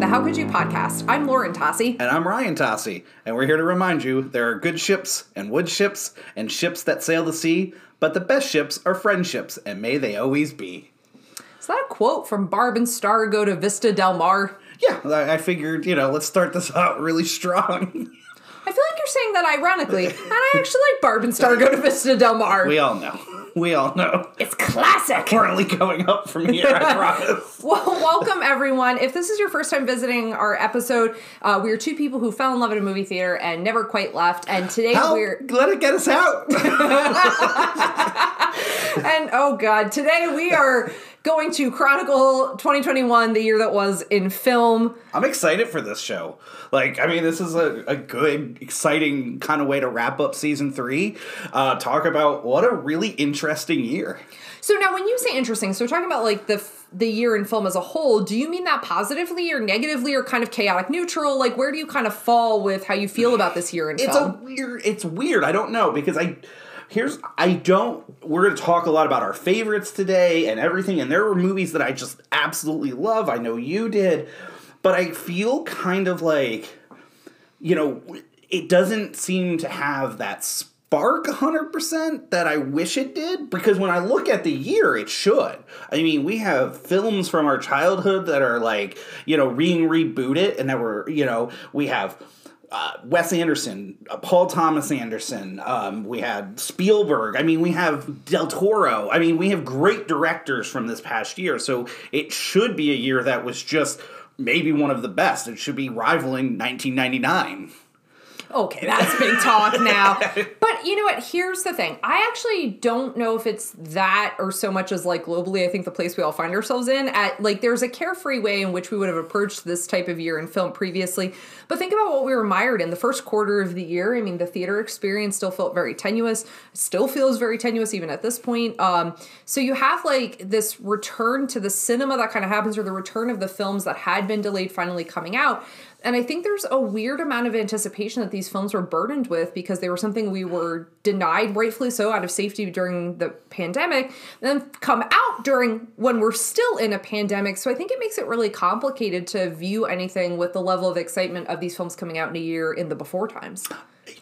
the How Could You podcast. I'm Lauren Tossi. And I'm Ryan Tossi, and we're here to remind you there are good ships and wood ships and ships that sail the sea, but the best ships are friendships, and may they always be. Is that a quote from Barb and Star go to Vista Del Mar? Yeah, I I figured, you know, let's start this out really strong. I feel like you're saying that ironically, and I actually like Barb and Star go to Vista Del Mar. we all know. We all know. it's classic. We're only going up from here, I promise. Well, welcome everyone. If this is your first time visiting our episode, uh, we are two people who fell in love at a movie theater and never quite left. And today Help! we're Let it get us out. and oh god, today we are going to chronicle 2021, the year that was in film. I'm excited for this show. Like, I mean, this is a, a good, exciting kind of way to wrap up season three. Uh, talk about what a really interesting year. So now, when you say interesting, so talking about like the f- the year in film as a whole. Do you mean that positively or negatively or kind of chaotic neutral? Like, where do you kind of fall with how you feel about this year in It's film? a weird. It's weird. I don't know because I. Here's I don't. We're going to talk a lot about our favorites today and everything. And there were movies that I just absolutely love. I know you did, but I feel kind of like, you know, it doesn't seem to have that spark 100% that I wish it did because when I look at the year, it should. I mean, we have films from our childhood that are like, you know, being rebooted and that were, you know, we have uh, Wes Anderson, uh, Paul Thomas Anderson. Um, we had Spielberg. I mean, we have Del Toro. I mean, we have great directors from this past year. So it should be a year that was just maybe one of the best. It should be rivaling 1999. Okay, that's big talk now. But you know what? Here's the thing. I actually don't know if it's that or so much as like globally, I think the place we all find ourselves in at like there's a carefree way in which we would have approached this type of year in film previously. But think about what we were mired in the first quarter of the year. I mean, the theater experience still felt very tenuous, still feels very tenuous even at this point. Um, so you have like this return to the cinema that kind of happens, or the return of the films that had been delayed finally coming out. And I think there's a weird amount of anticipation that these films were burdened with because they were something we were denied, rightfully so, out of safety during the pandemic, and then come out during when we're still in a pandemic. So I think it makes it really complicated to view anything with the level of excitement of these films coming out in a year in the before times.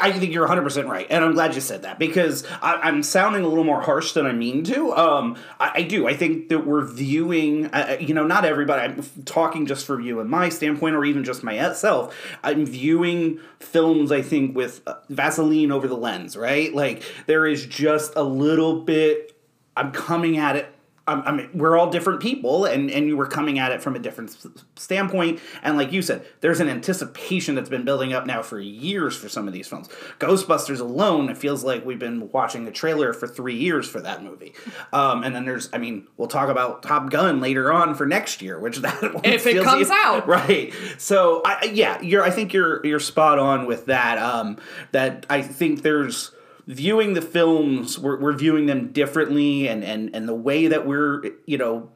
I think you're 100% right. And I'm glad you said that because I, I'm sounding a little more harsh than I mean to. Um, I, I do. I think that we're viewing, uh, you know, not everybody, I'm talking just for you and my standpoint or even just myself. I'm viewing films, I think, with uh, Vaseline over the lens, right? Like there is just a little bit, I'm coming at it I mean, we're all different people, and and you were coming at it from a different standpoint. And like you said, there's an anticipation that's been building up now for years for some of these films. Ghostbusters alone, it feels like we've been watching the trailer for three years for that movie. Um, and then there's, I mean, we'll talk about Top Gun later on for next year, which that If it comes out. right. So I, I- yeah, you're. I think you're you're spot on with that. Um, that I think there's viewing the films we're, we're viewing them differently and, and and the way that we're you know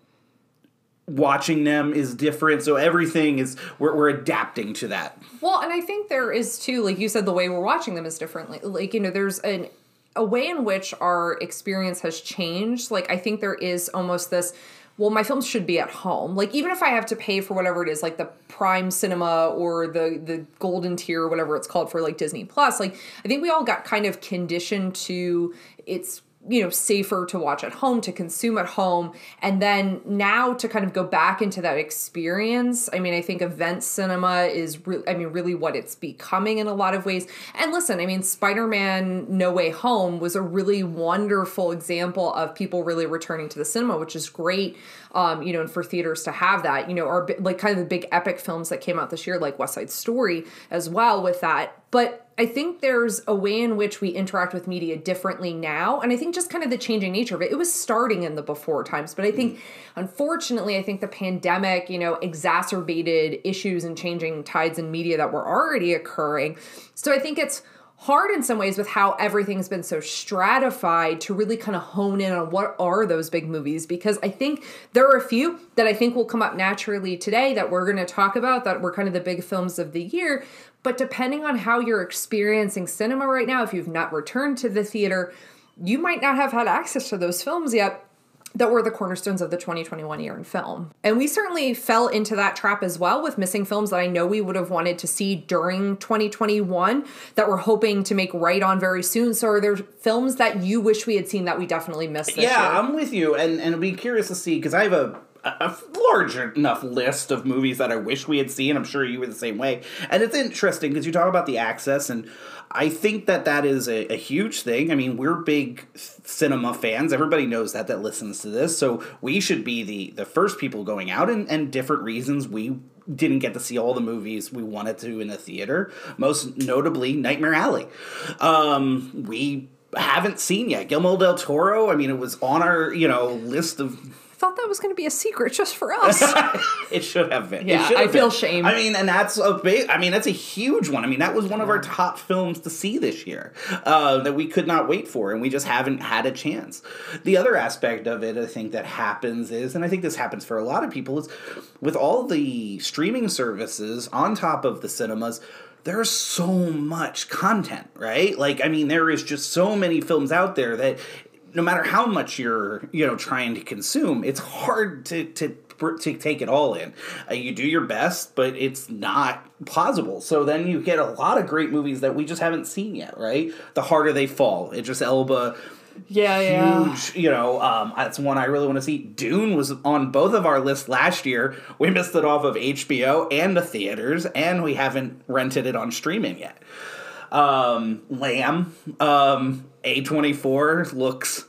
watching them is different so everything is we're, we're adapting to that Well, and I think there is too, like you said, the way we're watching them is differently. Like you know, there's an a way in which our experience has changed. Like I think there is almost this. Well, my films should be at home. Like even if I have to pay for whatever it is, like the Prime Cinema or the the Golden Tier, or whatever it's called for like Disney Plus. Like I think we all got kind of conditioned to it's you know safer to watch at home to consume at home and then now to kind of go back into that experience i mean i think event cinema is re- i mean really what it's becoming in a lot of ways. And listen i mean spider-man no way home was a really wonderful example of people really returning to the cinema which is great um, you know, and for theaters to have that, you know, are like kind of the big epic films that came out this year, like West Side Story as well with that. But I think there's a way in which we interact with media differently now. And I think just kind of the changing nature of it, it was starting in the before times. But I think, unfortunately, I think the pandemic, you know, exacerbated issues and changing tides in media that were already occurring. So I think it's hard in some ways with how everything's been so stratified to really kind of hone in on what are those big movies because I think there are a few that I think will come up naturally today that we're going to talk about that were kind of the big films of the year. But depending on how you're experiencing cinema right now, if you've not returned to the theater, you might not have had access to those films yet. That were the cornerstones of the 2021 year in film. And we certainly fell into that trap as well with missing films that I know we would have wanted to see during 2021 that we're hoping to make right on very soon. So are there films that you wish we had seen that we definitely missed this yeah, year? I'm with you, and and I'd be curious to see because I have a a large enough list of movies that I wish we had seen. I'm sure you were the same way, and it's interesting because you talk about the access, and I think that that is a, a huge thing. I mean, we're big cinema fans. Everybody knows that that listens to this, so we should be the the first people going out, and and different reasons we didn't get to see all the movies we wanted to in the theater. Most notably, Nightmare Alley. Um, we haven't seen yet. Guillermo del Toro. I mean, it was on our you know list of thought that was going to be a secret just for us. it should have been. Yeah, I feel been. shame. I mean, and that's a big. I mean, that's a huge one. I mean, that was one of our top films to see this year uh, that we could not wait for, and we just haven't had a chance. The other aspect of it, I think, that happens is, and I think this happens for a lot of people, is with all the streaming services on top of the cinemas. There's so much content, right? Like, I mean, there is just so many films out there that no matter how much you're you know trying to consume it's hard to to to take it all in. Uh, you do your best but it's not plausible. So then you get a lot of great movies that we just haven't seen yet right? The harder they fall Idris Elba yeah, huge you know um, that's one i really want to see. Dune was on both of our lists last year. We missed it off of hbo and the theaters and we haven't rented it on streaming yet. Um, lamb um, a24 looks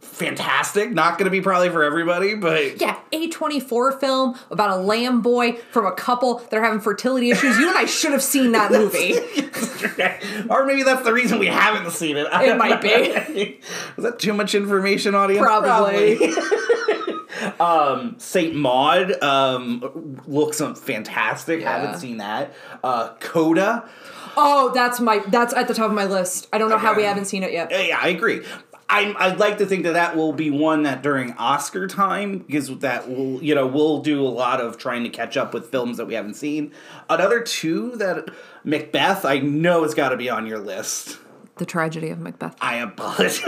fantastic. Not going to be probably for everybody, but Yeah, A24 film about a lamb boy from a couple that are having fertility issues. You and I should have seen that movie. or maybe that's the reason we haven't seen it. It might be. Was that too much information, audience? Probably. Um, Saint Maud um, looks um, fantastic. Yeah. Haven't seen that. Uh, Coda. Oh, that's my that's at the top of my list. I don't know how we haven't seen it yet. Yeah, I agree. I'm, I'd like to think that that will be one that during Oscar time, because that will, you know, we'll do a lot of trying to catch up with films that we haven't seen. Another two that Macbeth, I know it's got to be on your list. The tragedy of Macbeth. I apologize.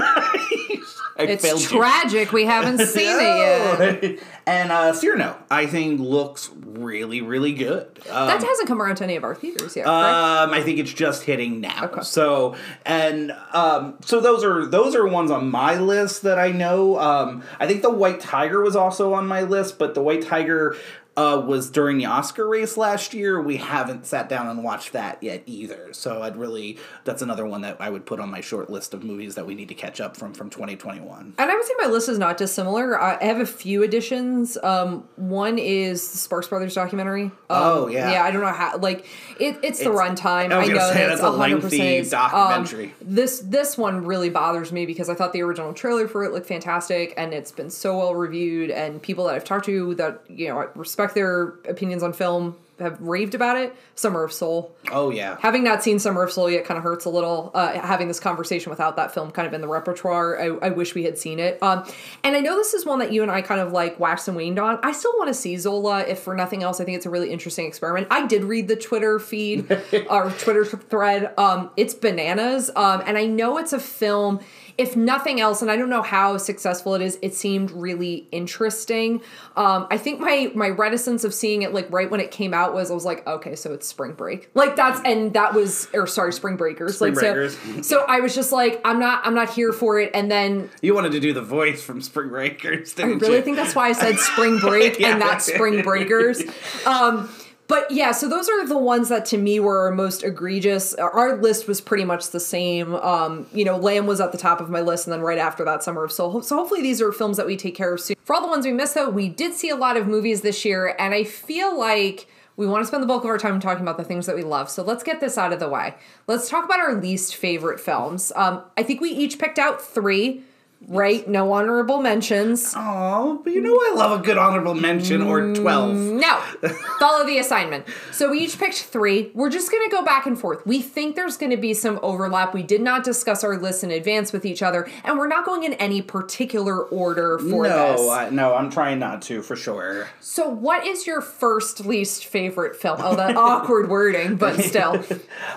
I It's failed you. tragic. We haven't seen it yet. and uh, Cyrano, I think looks really, really good. Um, That hasn't come around to any of our theaters yet. Um, I think it's just hitting now. Okay. So and um, so those are those are ones on my list that I know. Um, I think the White Tiger was also on my list, but the White Tiger uh, was during the Oscar race last year. We haven't sat down and watched that yet either. So I'd really that's another one that I would put on my short list of movies that we need to catch up from from 2021. And I would say my list is not dissimilar. I I have a few additions. Um, one is the Sparks Brothers documentary. Um, Oh, yeah. yeah. I don't know how. Like it, it's the runtime. I I know say, that's a 100% lengthy. Um, documentary. this this one really bothers me because I thought the original trailer for it looked fantastic, and it's been so well reviewed, and people that I've talked to that you know I their opinions on film have raved about it. Summer of Soul. Oh yeah. Having not seen Summer of Soul yet kind of hurts a little. Uh, having this conversation without that film kind of in the repertoire, I, I wish we had seen it. Um, and I know this is one that you and I kind of like waxed and waned on. I still want to see Zola, if for nothing else. I think it's a really interesting experiment. I did read the Twitter feed or Twitter thread. Um, it's bananas. Um, and I know it's a film. If nothing else, and I don't know how successful it is, it seemed really interesting. Um, I think my my reticence of seeing it like right when it came out was I was like, okay, so it's Spring Break, like that's and that was or sorry, Spring Breakers, Spring like so- Breakers. So, I was just like, I'm not I'm not here for it. And then You wanted to do the voice from Spring Breakers, I really you? think that's why I said Spring Break Yeah. and not Spring Breakers. Um, but yeah, so those are the ones that to me were most egregious. Our list was pretty much the same. Um, you know, Lamb was at the top of my list, and then right after that, Summer of Soul. So hopefully these are films that we take care of soon. For all the ones we missed, though, we did see a lot of movies this year, and I feel like we want to spend the bulk of our time talking about the things that we love. So let's get this out of the way. Let's talk about our least favorite films. Um, I think we each picked out three. Right? No honorable mentions. Oh, but you know I love a good honorable mention or twelve. No. Follow the assignment. So we each picked three. We're just going to go back and forth. We think there's going to be some overlap. We did not discuss our lists in advance with each other, and we're not going in any particular order for this. No, I, no, I'm trying not to for sure. so, what is your first least favorite film? Oh, that awkward wording, but still.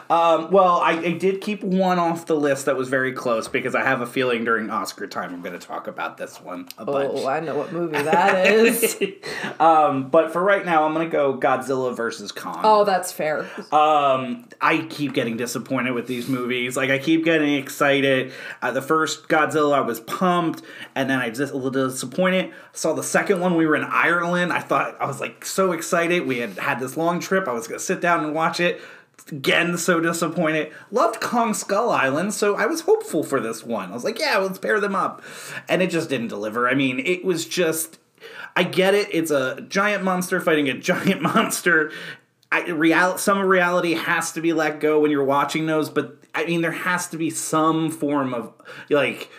Um, well, I, I did keep one off the list that was very close because I have a feeling during Oscar time I'm going to talk about this one a bunch. Oh, I know what movie that is. um, but for right now, I'm going to go Godzilla versus Kong. oh, that's fair. Um, I keep getting disappointed with these movies. Like I keep getting excited. Uh, the first Godzilla, I was pumped, and then I just a little disappointed. Saw the second one. We were in Ireland. I thought I was like so excited. We had had this long trip. I was gonna sit down and watch it. Again, so disappointed. Loved Kong Skull Island, so I was hopeful for this one. I was like, yeah, let's pair them up, and it just didn't deliver. I mean, it was just I get it. It's a giant monster fighting a giant monster. I, real, some reality has to be let go when you're watching those, but I mean, there has to be some form of like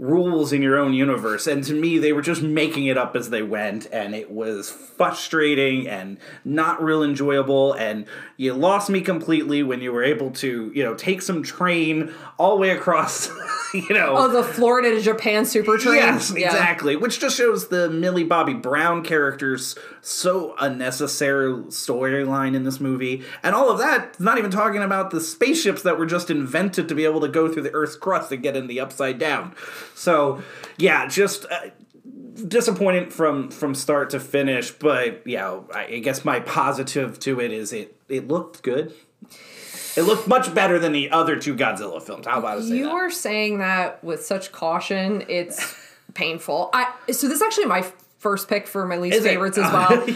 rules in your own universe. And to me, they were just making it up as they went, and it was frustrating and not real enjoyable. And you lost me completely when you were able to, you know, take some train all the way across, you know. Oh, the Florida to Japan super train. Yes, Yeah. exactly. Which just shows the Millie Bobby Brown character's so unnecessary storyline in this movie. And all of that, not even talking about the spaceships that were just invented to be able to go through the Earth's crust and get in the upside down. So, yeah, just. Uh, disappointing from from start to finish but yeah I, I guess my positive to it is it it looked good it looked much better than the other two godzilla films how about i say You that are saying that with such caution, it's painful. I so this is actually my first pick for my least Is it? favorites as well. yeah,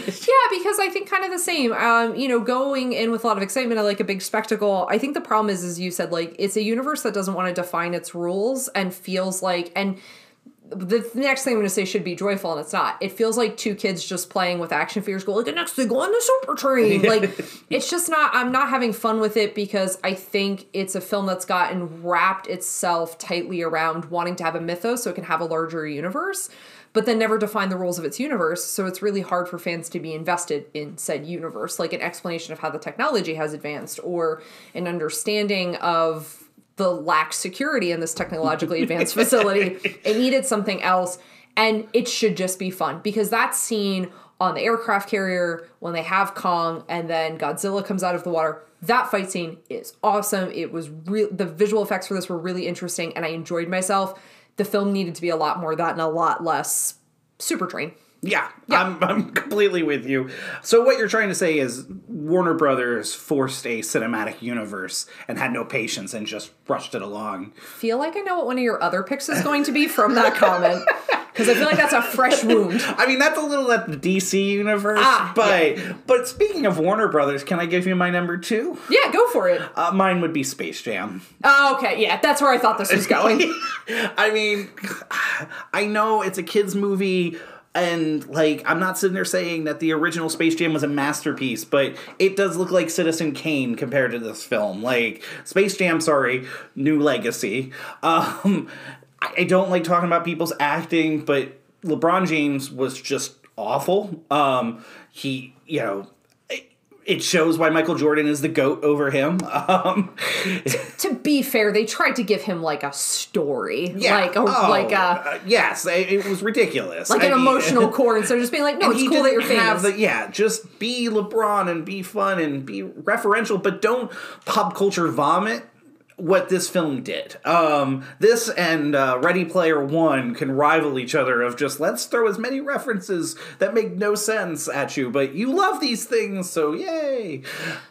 because I think kind of the same. Um, you know, going in with a lot of excitement, I like a big spectacle. I think the problem is, as you said, like it's a universe that doesn't want to define its rules and feels like and. The next thing I'm going to say should be joyful, and it's not. It feels like two kids just playing with action figures. Go like the next thing, go on the super train. Like it's just not. I'm not having fun with it because I think it's a film that's gotten wrapped itself tightly around wanting to have a mythos so it can have a larger universe, but then never define the rules of its universe. So it's really hard for fans to be invested in said universe, like an explanation of how the technology has advanced or an understanding of the lack security in this technologically advanced facility. It needed something else, and it should just be fun because that scene on the aircraft carrier when they have Kong and then Godzilla comes out of the water. That fight scene is awesome. It was real. The visual effects for this were really interesting, and I enjoyed myself. The film needed to be a lot more that and a lot less super train. Yeah, I'm, I'm completely with you. So what you're trying to say is Warner Brothers forced a cinematic universe and had no patience and just rushed it along. Feel like I know what one of your other picks is going to be from that comment because I feel like that's a fresh wound. I mean, that's a little at the DC universe, Ah, but but speaking of Warner Brothers, can I give you my number two? Yeah, go for it. Uh, mine would be Space Jam. Oh, okay, yeah, that's where I thought this was going. I mean, I know it's a kids movie. And like, I'm not sitting there saying that the original Space Jam was a masterpiece, but it does look like Citizen Kane compared to this film. Like Space Jam, sorry, New Legacy. Um, I, don't like talking about people's acting, but LeBron James was just awful. Um, he, you know, it- shows why Michael Jordan is the goat over him. Um, to be fair, they tried to give him like a story, Yeah. like a Oh, like a uh, yes, it, it was ridiculous. like I an mean- emotional core instead of just being like, no, it's he cool that you're famous. the- yeah, just be LeBron and be fun and be referential, but don't pop culture vomit what this film did. Um, this and uh, Ready Player One can rival each other of just let's throw as many references that make no sense at you, but you love these things, so yay.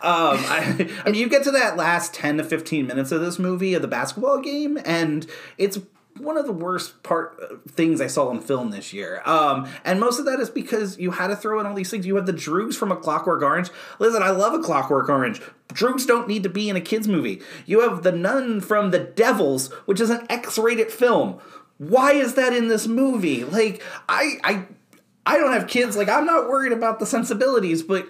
Um, I, I mean, you get to that last 10 to 15 minutes of this movie, of the basketball game, and it's one of the worst part uh, things I saw on film this year. Um, and most of that is because you had to throw in all these things. You have the Droogs from A Clockwork Orange. Listen, I love A Clockwork Orange. Droogs don't need to be in a kids movie. You have the Nun from The Devils, which is an X-rated film. Why is that in this movie? Like, I, I, I don't have kids. Like, I'm not worried about the sensibilities, but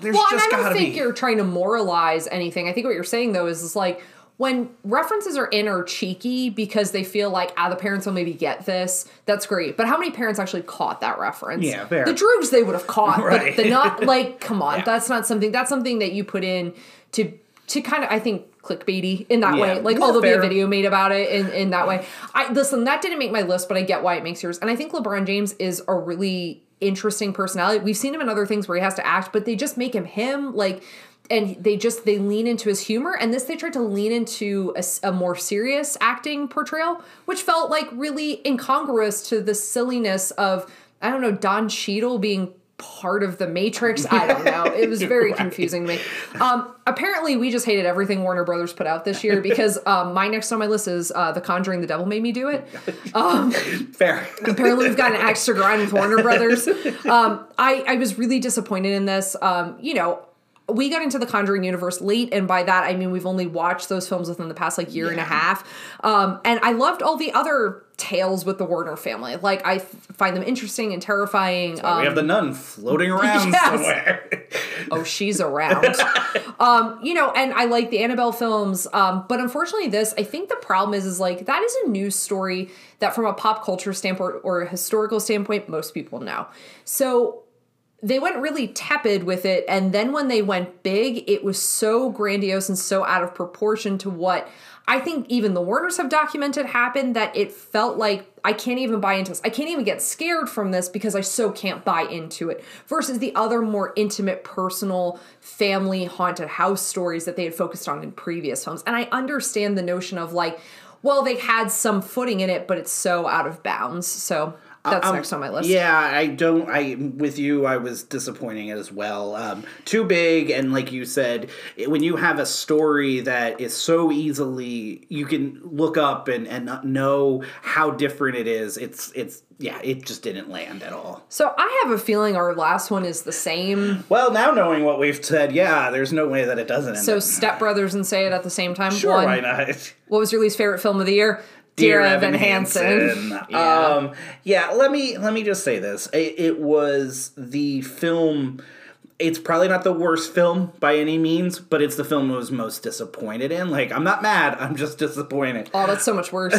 there's well, just I don't think be. you're trying to moralize anything. I think what you're saying though is, is like when references are in or cheeky because they feel like ah the parents will maybe get this. That's great, but how many parents actually caught that reference? Yeah, fair. The Droogs they would have caught, Right. but the not like come on, Yeah. that's not something. That's something that you put in to to kind of I think clickbaity in that Yeah. way. Like oh, there'll fair. be a video made about it in in that way. I listen. That didn't make my list, but I get why it makes yours. And I think LeBron James is a really interesting personality. We've seen him in other things where he has to act, but they just make him him. Like and they just they lean into his humor and this they tried to lean into a more serious acting portrayal which felt like really incongruous to the silliness of i don't know don Cheadle being part of the matrix i don't know it was very confusing to me um apparently we just hated everything warner brothers put out this year because um my next on my list is uh the conjuring the devil made me do it um, Fair. apparently we've got an extra grind with Warner Brothers. Um, I, I was really disappointed in this. Um, you know, we got into the Conjuring universe late, and by that I mean we've only watched those films within the past like year and a half. Um, and I loved all the other tales with the Warren family. Like I f- find them interesting and terrifying. Um, we have the nun floating around Yes. somewhere. oh she's around um you know and i like the annabelle films um but unfortunately this i think the problem is is like that is a news story that from a pop culture standpoint or a historical standpoint most people know so they went really tepid with it and then when they went big it was so grandiose and so out of proportion to what i think even the Warrens have documented happened that it felt like i can't even buy into this. I can't even get scared from this because i so can't buy into it versus the other more intimate personal family haunted house stories that they had focused on in previous films. And i understand the notion of like well they had some footing in it but it's so out of bounds. So that's Um, next on my list Yeah, I don't. I with you, I was disappointing as well. Um, too big, and like you said, when you have a story that is so easily you can look up and and know how different it is. It's it's yeah, it just didn't land at all. So I have a feeling our last one is the same. Well, now knowing what we've said, yeah, there's no way that it doesn't. End So Step Brothers and Say It at the same time. sure, One, why not? What was your least favorite film of the year? Dear, Evan Hansen. yeah. Um, yeah, let me let me just say this. It, it was the film. It's probably not the worst film by any means, but it's the film I was most disappointed in. Like, I'm not mad. I'm just disappointed. Oh, that's so much worse.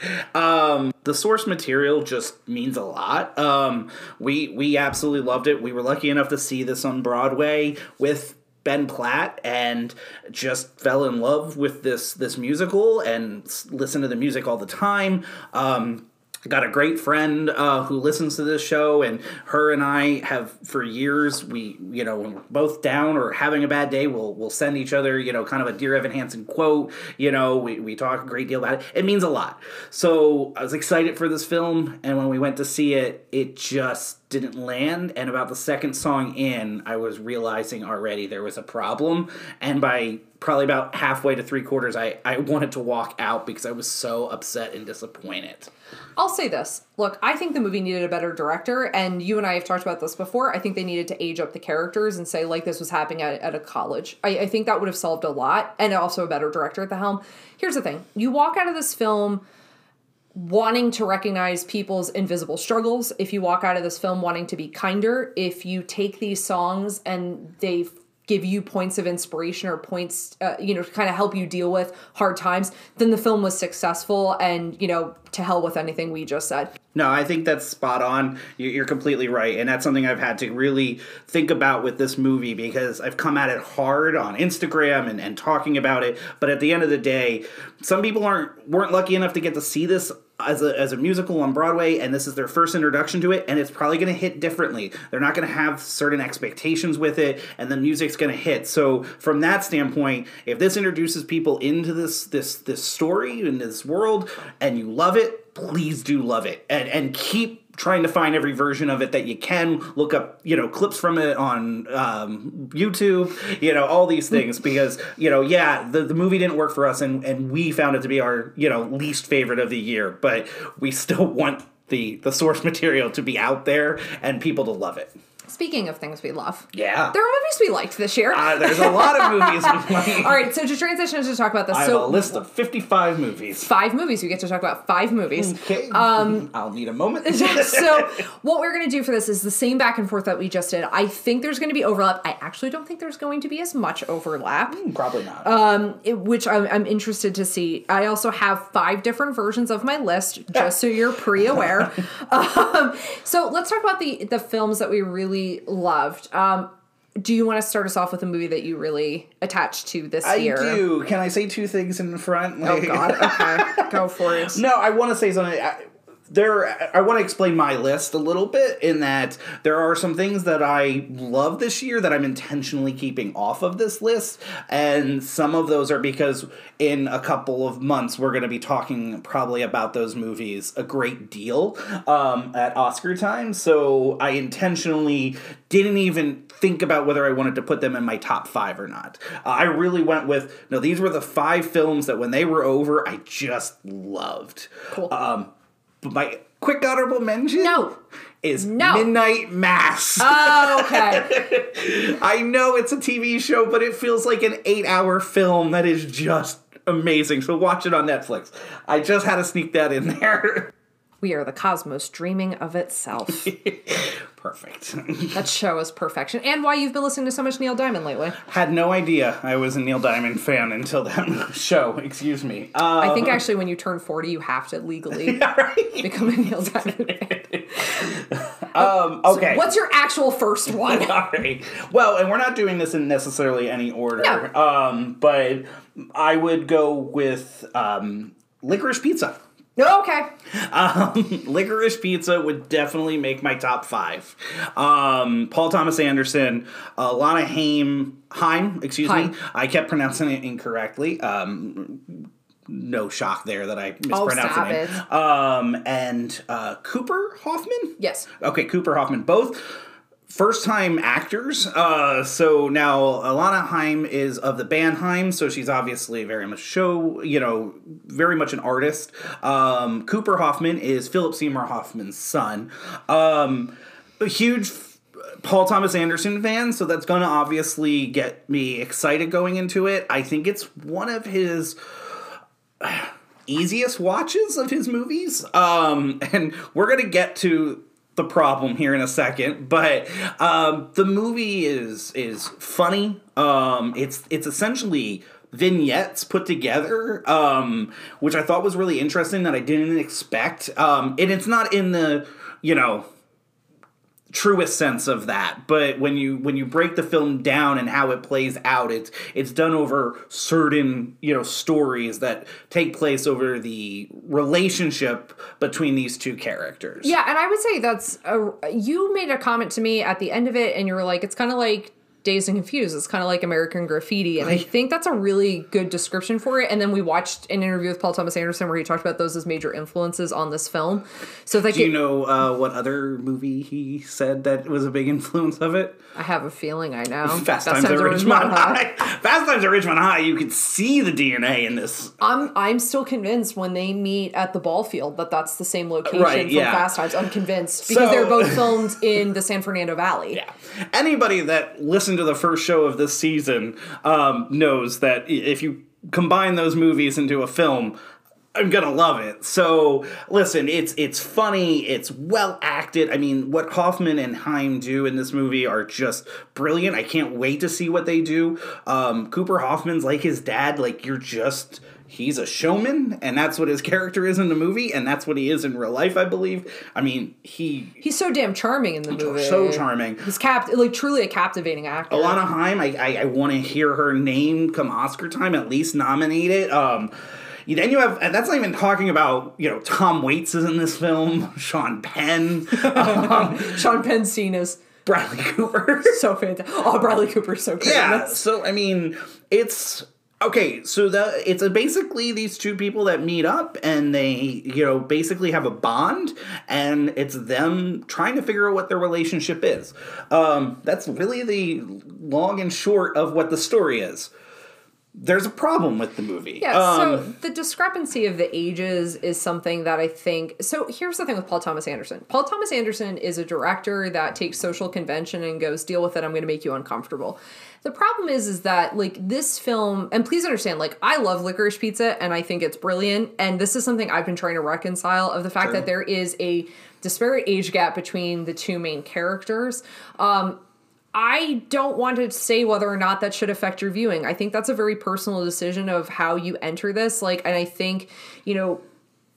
um, the source material just means a lot. Um, we we absolutely loved it. We were lucky enough to see this on Broadway with Ben Platt and just fell in love with this this musical and s- listen to the music all the time. Um, got a great friend uh, who listens to this show and her and i have for years we you know when we're both down or having a bad day we'll we'll send each other you know kind of a dear evan hansen quote you know we, we talk a great deal about it. It means a lot. So i was excited for this film and when we went to see it it just didn't land. And about the second song in i was realizing already there was a problem. And by probably about halfway to three quarters i i wanted to walk out because i was so upset and disappointed I'll say this. Look, I think the movie needed a better director, and you and I have talked about this before. I think they needed to age up the characters and say, like, this was happening at, at a college. I, I think that would have solved a lot, and also a better director at the helm. Here's the thing you walk out of this film wanting to recognize people's invisible struggles, if you walk out of this film wanting to be kinder, if you take these songs and they give you points of inspiration or points, uh, you know, to kind of help you deal with hard times, then the film was successful and, you know, to hell with anything we just said. No, I think that's spot on. You- You're completely right. And that's something I've had to really think about with this movie because I've come at it hard on Instagram and, and talking about it. But at the end of the day, some people aren't weren't lucky enough to get to see this as a, as a musical on Broadway, and this is their first introduction to it, and it's probably going to hit differently. They're not going to have certain expectations with it, and the music's going to hit. So, from that standpoint, if this introduces people into this this this story and this world, and you love it, please do love it, and and keep trying to find every version of it that you can. Look up you know clips from it on um, youtube you know all these things because you know yeah the, the movie didn't work for us and and we found it to be our you know least favorite of the year but we still want the the source material to be out there and people to love it Speaking of things we love, yeah there are movies we liked this year. uh, there's a lot of movies we like. All right, so to transition to talk about this, i have a list of 55 movies five movies. We get to talk about five movies. okay um i'll need a moment so what we're going to do for this is the same back and forth that we just did. I think there's going to be overlap. I actually don't think there's going to be as much overlap, probably not um, it- which I'm, I'm interested to see. I also have five different versions of my list, just so you're pre-aware. um, so let's talk about the the films that we really loved. Um, do you want to start us off with a movie that you really attached to this I year? I do. Can I say two things in front? Oh God. Okay, go for it. No, I want to say something. I, there I want to explain my list a little bit in that there are some things that I love this year that I'm intentionally keeping off of this list and some of those are because in a couple of months we're going to be talking probably about those movies a great deal um, at Oscar time so I intentionally didn't even think about whether I wanted to put them in my top 5 or not. Uh, I really went with no these were the five films that when they were over I just loved. Cool. Um, but my quick honorable mention No. is No. Midnight Mass. Oh, okay. I know it's a TV show, but it feels like an eight-hour film that is just amazing. So watch it on Netflix. I just had to sneak that in there. we are the cosmos dreaming of itself. Perfect. that show is perfection. And why you've been listening to so much Neil Diamond lately. had no idea I was a Neil Diamond fan until that show. Excuse me. Uh, I think actually when you turn 40, you have to legally become a Neil Diamond fan. um, okay. What's your actual first one? All right. Well, and we're not doing this in necessarily any order. No. Um, but I would go with um, licorice pizza. Okay. Um, licorice pizza would definitely make my top five. Um, Paul Thomas Anderson, uh, Lana Haim, Haim, excuse Haim. me. I kept pronouncing it incorrectly. Um, no shock there that I Oh, mispronounced stop the name. Um, and uh, Cooper Hoffman. Yes. Okay, Cooper Hoffman. Both first time actors. Uh, so now Alana Haim is of the band Haim, so she's obviously very much show, you know, very much an artist. Um, Cooper Hoffman is Philip Seymour Hoffman's son. Um, a huge Paul Thomas Anderson fan, so that's going to obviously get me excited going into it. I think it's one of his easiest watches of his movies. Um, and we're gonna get to the problem here in a second, but um, the movie is is funny. Um, it's it's essentially vignettes put together, um, which I thought was really interesting that I didn't expect. Um, and it's not in the you know truest sense of that. But when you when you break the film down and how it plays out it's it's done over certain you know stories that take place over the relationship between these two characters. Yeah, and I would say that's a, you made a comment to me at the end of it, and you were like, it's kind of like Dazed and Confused. It's kind of like American Graffiti, and I think that's a really good description for it. And then we watched an interview with Paul Thomas Anderson where he talked about those as major influences on this film. So like, do you it, know uh, what other movie he said that was a big influence of it I have a feeling I know. Fast Times at Ridgemont High. Fast Times at Ridgemont High. You could see the DNA in this. I'm I'm still convinced when they meet at the ball field that that's the same location Right, from yeah. Fast Times. I'm convinced because So- they're both filmed in the San Fernando Valley. Yeah. Anybody that listened to the first show of this season um, knows that if you combine those movies into a film, I'm gonna love it. So listen, it's it's funny, it's well acted. I mean, what Hoffman and Haim do in this movie are just brilliant. I can't wait to see what they do. Um, Cooper Hoffman's like his dad. Like you're just he's a showman, and that's what his character is in the movie, and that's what he is in real life. I believe. I mean, he He's so damn charming in the movie. so charming. He's capt like truly a captivating actor. Alana Haim, I, I, I want to hear her name come Oscar time, at least nominated. Um, then you have, that's not even talking about, you know, Tom Waits is in this film, Sean Penn, Sean penn scene is Bradley Cooper. so fantastic. Oh, Bradley Cooper's so good. yeah, so I mean, it's okay. So the it's basically these two people that meet up and they, you know, basically have a bond, and it's them trying to figure out what their relationship is. Um, that's really the long and short of what the story is. There's a problem with the movie. Yeah, Um, so the discrepancy of the ages is something that I think. So here's the thing with Paul Thomas Anderson. Paul Thomas Anderson is a director that takes social convention and goes, "Deal with it. I'm going to make you uncomfortable." The problem is, is that like this film, and please understand, like I love Licorice Pizza and I think it's brilliant, and this is something I've been trying to reconcile of the fact that there is a disparate age gap between the two main characters. Um, I don't want to say whether or not that should affect your viewing. I think that's a very personal decision of how you enter this. Like, and I think, you know,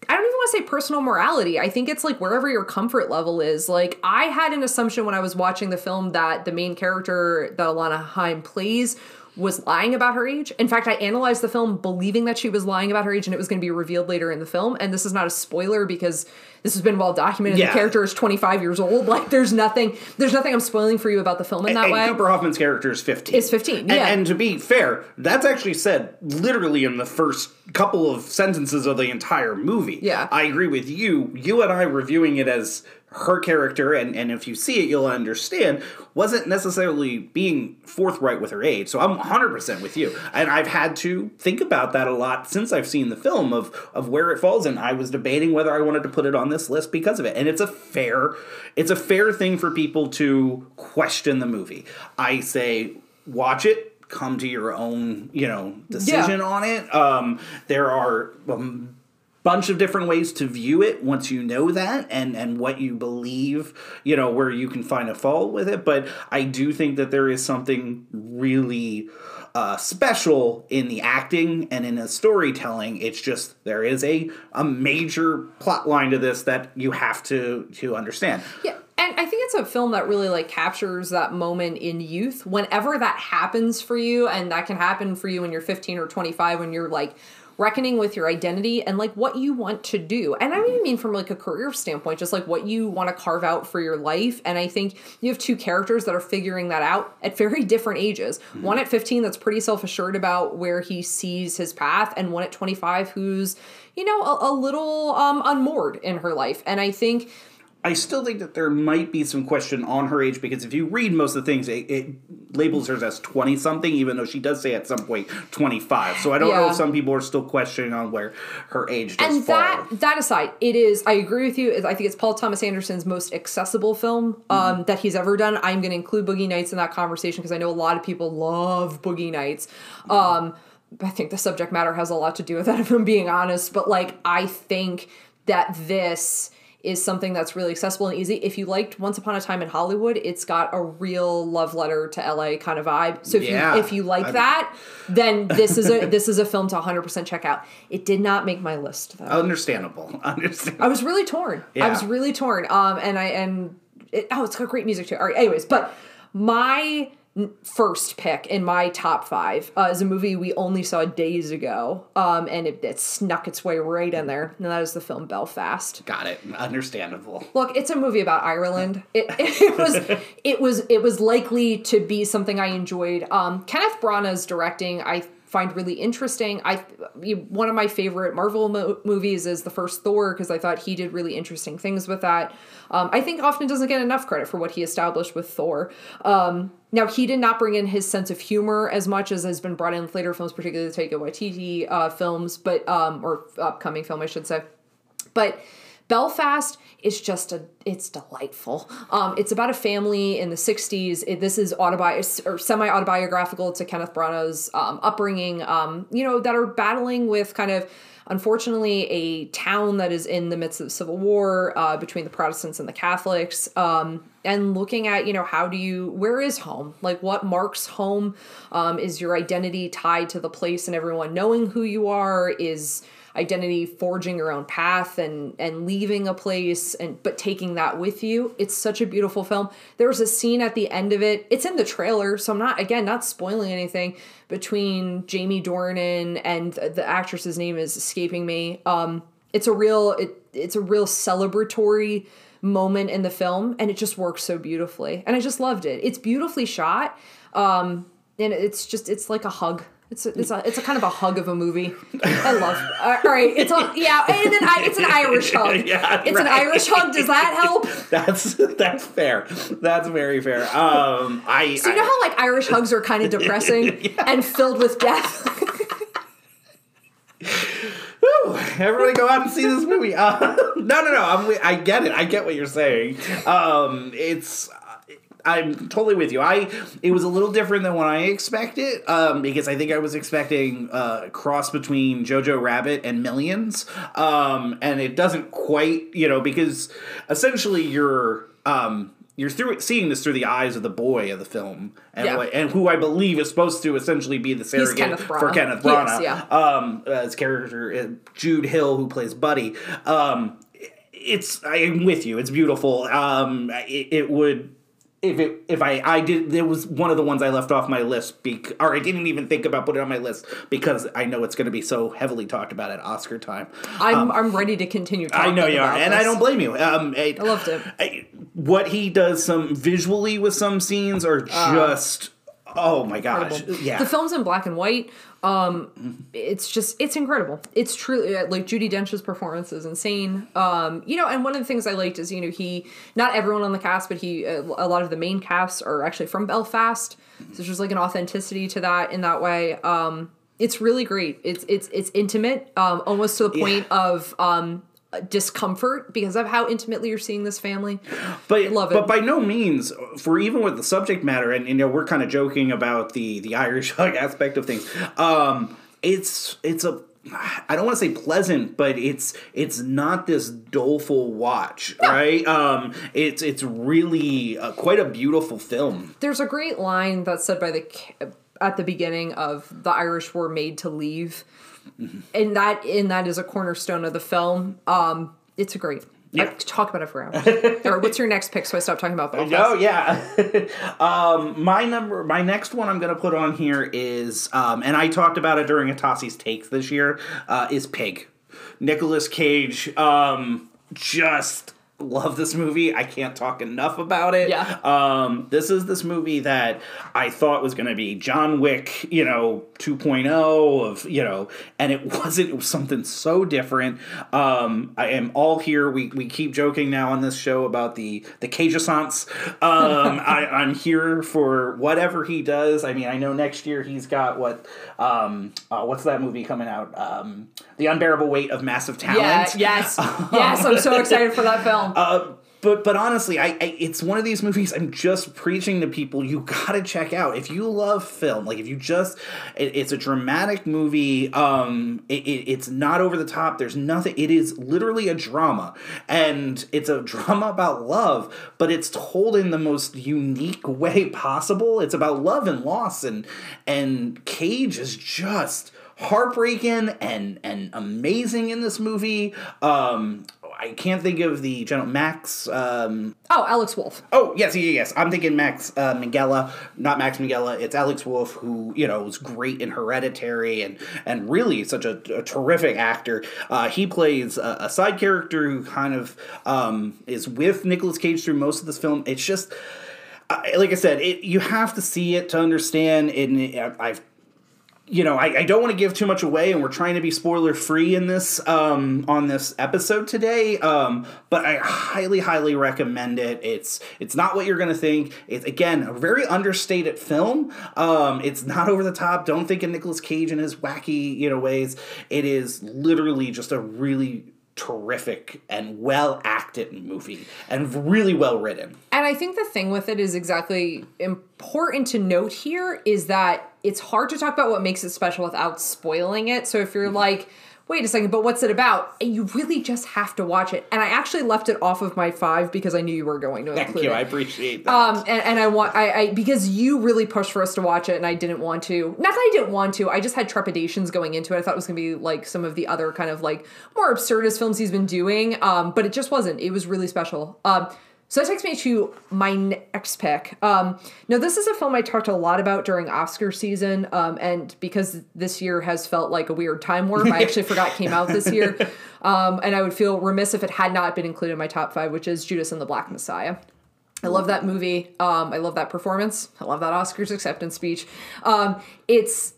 I don't even want to say personal morality. I think it's like wherever your comfort level is. Like, I had an assumption when I was watching the film that the main character that Alana Haim plays was lying about her age. In fact, I analyzed the film believing that she was lying about her age and it was going to be revealed later in the film. And this is not a spoiler because this has been well documented. Yeah. The character is 25 years old. Like there's nothing there's nothing I'm spoiling for you about the film in that and way. Cooper Hoffman's character is 15. Is 15, And- yeah. And, to be fair, that's actually said literally in the first couple of sentences of the entire movie. Yeah. I agree with you. You and I reviewing it as her character, and, and if you see it, you'll understand, wasn't necessarily being forthright with her age. So I'm 100% with you. And I've had to think about that a lot since I've seen the film of, of where it falls. And I was debating whether I wanted to put it on this list because of it. And it's a fair, it's a fair thing for people to question the movie. I say, watch it, come to your own, you know, decision on it. Um, there are um, bunch of different ways to view it once you know that and and what you believe you know where you can find a fault with it. But i do think that there is something really uh, special in the acting and in the storytelling. It's just there is a a major plot line to this that you have to to understand. Yeah, and I think it's a film that really like captures that moment in youth. Whenever that happens for you, and that can happen for you when you're 15 or 25, when you're like reckoning with your identity and like what you want to do. And I don't even mean from like a career standpoint, just like what you want to carve out for your life. And I think you have two characters that are figuring that out at very different ages. One at 15 that's pretty self-assured about where he sees his path, and one at 25 who's, you know, a, a little um unmoored in her life. And I think I still think that there might be some question on her age because if you read most of the things, it, it labels her as 20 something, even though she does say at some point 25. So I don't know if some people are still questioning on where her age does and fall. that that aside, it is. I agree with you. I think it's Paul Thomas Anderson's most accessible film um, that he's ever done. I'm going to include Boogie Nights in that conversation because I know a lot of people love Boogie Nights. Um, I think the subject matter has a lot to do with that, if I'm being honest. But like, I think that this is something that's really accessible and easy. If you liked Once Upon a Time in Hollywood, it's got a real love letter to LA kind of vibe. So if Yeah. you if you like I- that, then this is a this is a film to 100% check out. It did not make my list though. Understandable. Understandable. I was really torn. I was really torn. Um, and I and it, oh, it's got great music too. All right. Anyways, but my first pick in my top five uh, is a movie we only saw days ago, um, and it, it snuck its way right in there, and that is the film Belfast. Got it. Understandable. Look, it's a movie about Ireland. It, it was it was it was likely to be something I enjoyed. Um, Kenneth Branagh's directing, I find really interesting. I one of my favorite Marvel mo- movies is the first Thor because I thought he did really interesting things with that. Um, I think often doesn't get enough credit for what he established with Thor. Um, now he did not bring in his sense of humor as much as has been brought in with later films, particularly the Taika Waititi uh, films, but um, or upcoming film, I should say. But Belfast is just a it's delightful. Um, it's about a family in the '60s. It, this is autobi or semi autobiographical to Kenneth Branagh's um, upbringing. Um, you know that are battling with kind of unfortunately a town that is in the midst of civil war uh, between the Protestants and the Catholics. Um, and looking at you know how do you where is home like what marks home um, is your identity tied to the place and everyone knowing who you are is identity forging your own path and and leaving a place and but taking that with you. It's such a beautiful film. There's a scene at the end of it. It's in the trailer so i'm not again not spoiling anything between jamie dornan and the actress's name is escaping me. Um it's a real it, it's a real celebratory moment in the film and it just works so beautifully. And i just loved it. It's beautifully shot um and it's just it's like a hug it's a, it's a it's a kind of a hug of a movie. I love. Uh, all right, it's a yeah, and then I, it's an Irish hug. Yeah, it's an. Irish hug. Does that help? That's that's fair. That's very fair. Um, I, So you know how like Irish hugs are kind of depressing and filled with death. Whew, everybody go out and see this movie. Uh, no, no, no. I'm, I get it. I get what you're saying. Um, it's. I'm totally with you. I it was a little different than what I expected um, because I think I was expecting uh, a cross between Jojo Rabbit and Millions, um, and it doesn't quite, you know, because essentially you're um, you're through seeing this through the eyes of the boy of the film, and Yeah. what- and who I believe is supposed to essentially be the surrogate Kenneth for Kenneth He is, Branagh yeah. um, uh, his character uh, Jude Hill, who plays Buddy. Um, it's I'm with you. It's beautiful. Um, it, it would if it if I I did it was one of the ones I left off my list bec- or I didn't even think about putting it on my list because I know it's going to be so heavily talked about at Oscar time. I'm I'm ready to continue. Um, I know you are, and I don't blame you. Um, I, I loved it. I- what he does some visually with some scenes are just oh my gosh, yeah. The film's in black and white. Um, it's just it's incredible. It's truly uh, like Judi Dench's performance is insane. Um, you know, and one of the things I liked is you know he not everyone on the cast, but he uh, a lot of the main casts are actually from Belfast. So there's like an authenticity to that in that way. Um, it's really great. It's it's it's intimate, um, almost to the point of um discomfort because of how intimately you're seeing this family. but love it. but by no means for even with the subject matter and you know we're kind of joking about the the irish aspect of things um it's it's a I don't want to say pleasant, but it's it's not this doleful watch, right? Um, it's it's really uh, quite a beautiful film. There's a great line that's said by the at the beginning of the Irish were made to leave, and that and that is a cornerstone of the film. Um, it's a great. I Yeah. could talk about it for hours. or what's your next pick? So I stop talking about Belfast. Oh yeah. um, my number, my next one I'm going to put on here is, um, and I talked about it during Atasi's takes this year, uh, is Pig. Nicolas Cage. Um, just love this movie. I can't talk enough about it. Yeah. Um, this is this movie that I thought was going to be John Wick, you know, 2.0 of, you know, and it wasn't. It was something so different. Um, I am all here. We, we keep joking now on this show about the the Cageessance. Um, I, I'm here for whatever he does. I mean, I know next year he's got what, um, uh, what's that movie coming out? Um, the Unbearable Weight of Massive Talent. Yeah. Yes. yes. I'm so excited for that film. Uh, but but honestly, I, I it's one of these movies I'm just preaching to people. You gotta check out if you love film. Like if you just, it, it's a dramatic movie. Um, it, it, it's not over the top. There's nothing. It is literally a drama, and it's a drama about love, but it's told in the most unique way possible. It's about love and loss, and and Cage is just heartbreaking and and amazing in this movie. Um, I can't think of the general Max. Um, oh, Alex Wolff. oh yes, yes, yes. I'm thinking Max uh, Minghella, not Max Minghella. It's Alex Wolff, who you know was great in Hereditary and and really such a, a terrific actor. Uh, he plays a, a side character who kind of um, is with Nicolas Cage through most of this film. It's just. I like I said, it, you have to see it to understand. And I've you know, I, I don't want to give too much away, and we're trying to be spoiler free in this um, on this episode today. Um, but I highly, highly recommend it. It's it's not what you're to think. It's again a very understated film. Um, it's not over the top. Don't think of Nicolas Cage in his wacky you know ways. It is literally just a really terrific and well acted movie and really well written. And I think the thing with it is exactly important to note here is that it's hard to talk about what makes it special without spoiling it. So if you're like, wait a second, but what's it about? And you really just have to watch it. And I actually left it off of my five because I knew you were going to Thank include you. it. I appreciate that. Um, and, and I want I, I because you really pushed for us to watch it, and I didn't want to. Not that I didn't want to. I just had trepidations going into it. I thought it was gonna be like some of the other kind of like more absurdist films he's been doing. Um, but it just wasn't. It was really special. Um, so that takes me to my next pick. Um, now this is a film I talked a lot about during Oscar season, um, and because this year has felt like a weird time warp, I actually forgot it came out this year, um, and I would feel remiss if it had not been included in my top five, which is Judas and the Black Messiah. I love that movie. Um, I love that performance. I love that Oscars acceptance speech. Um, it's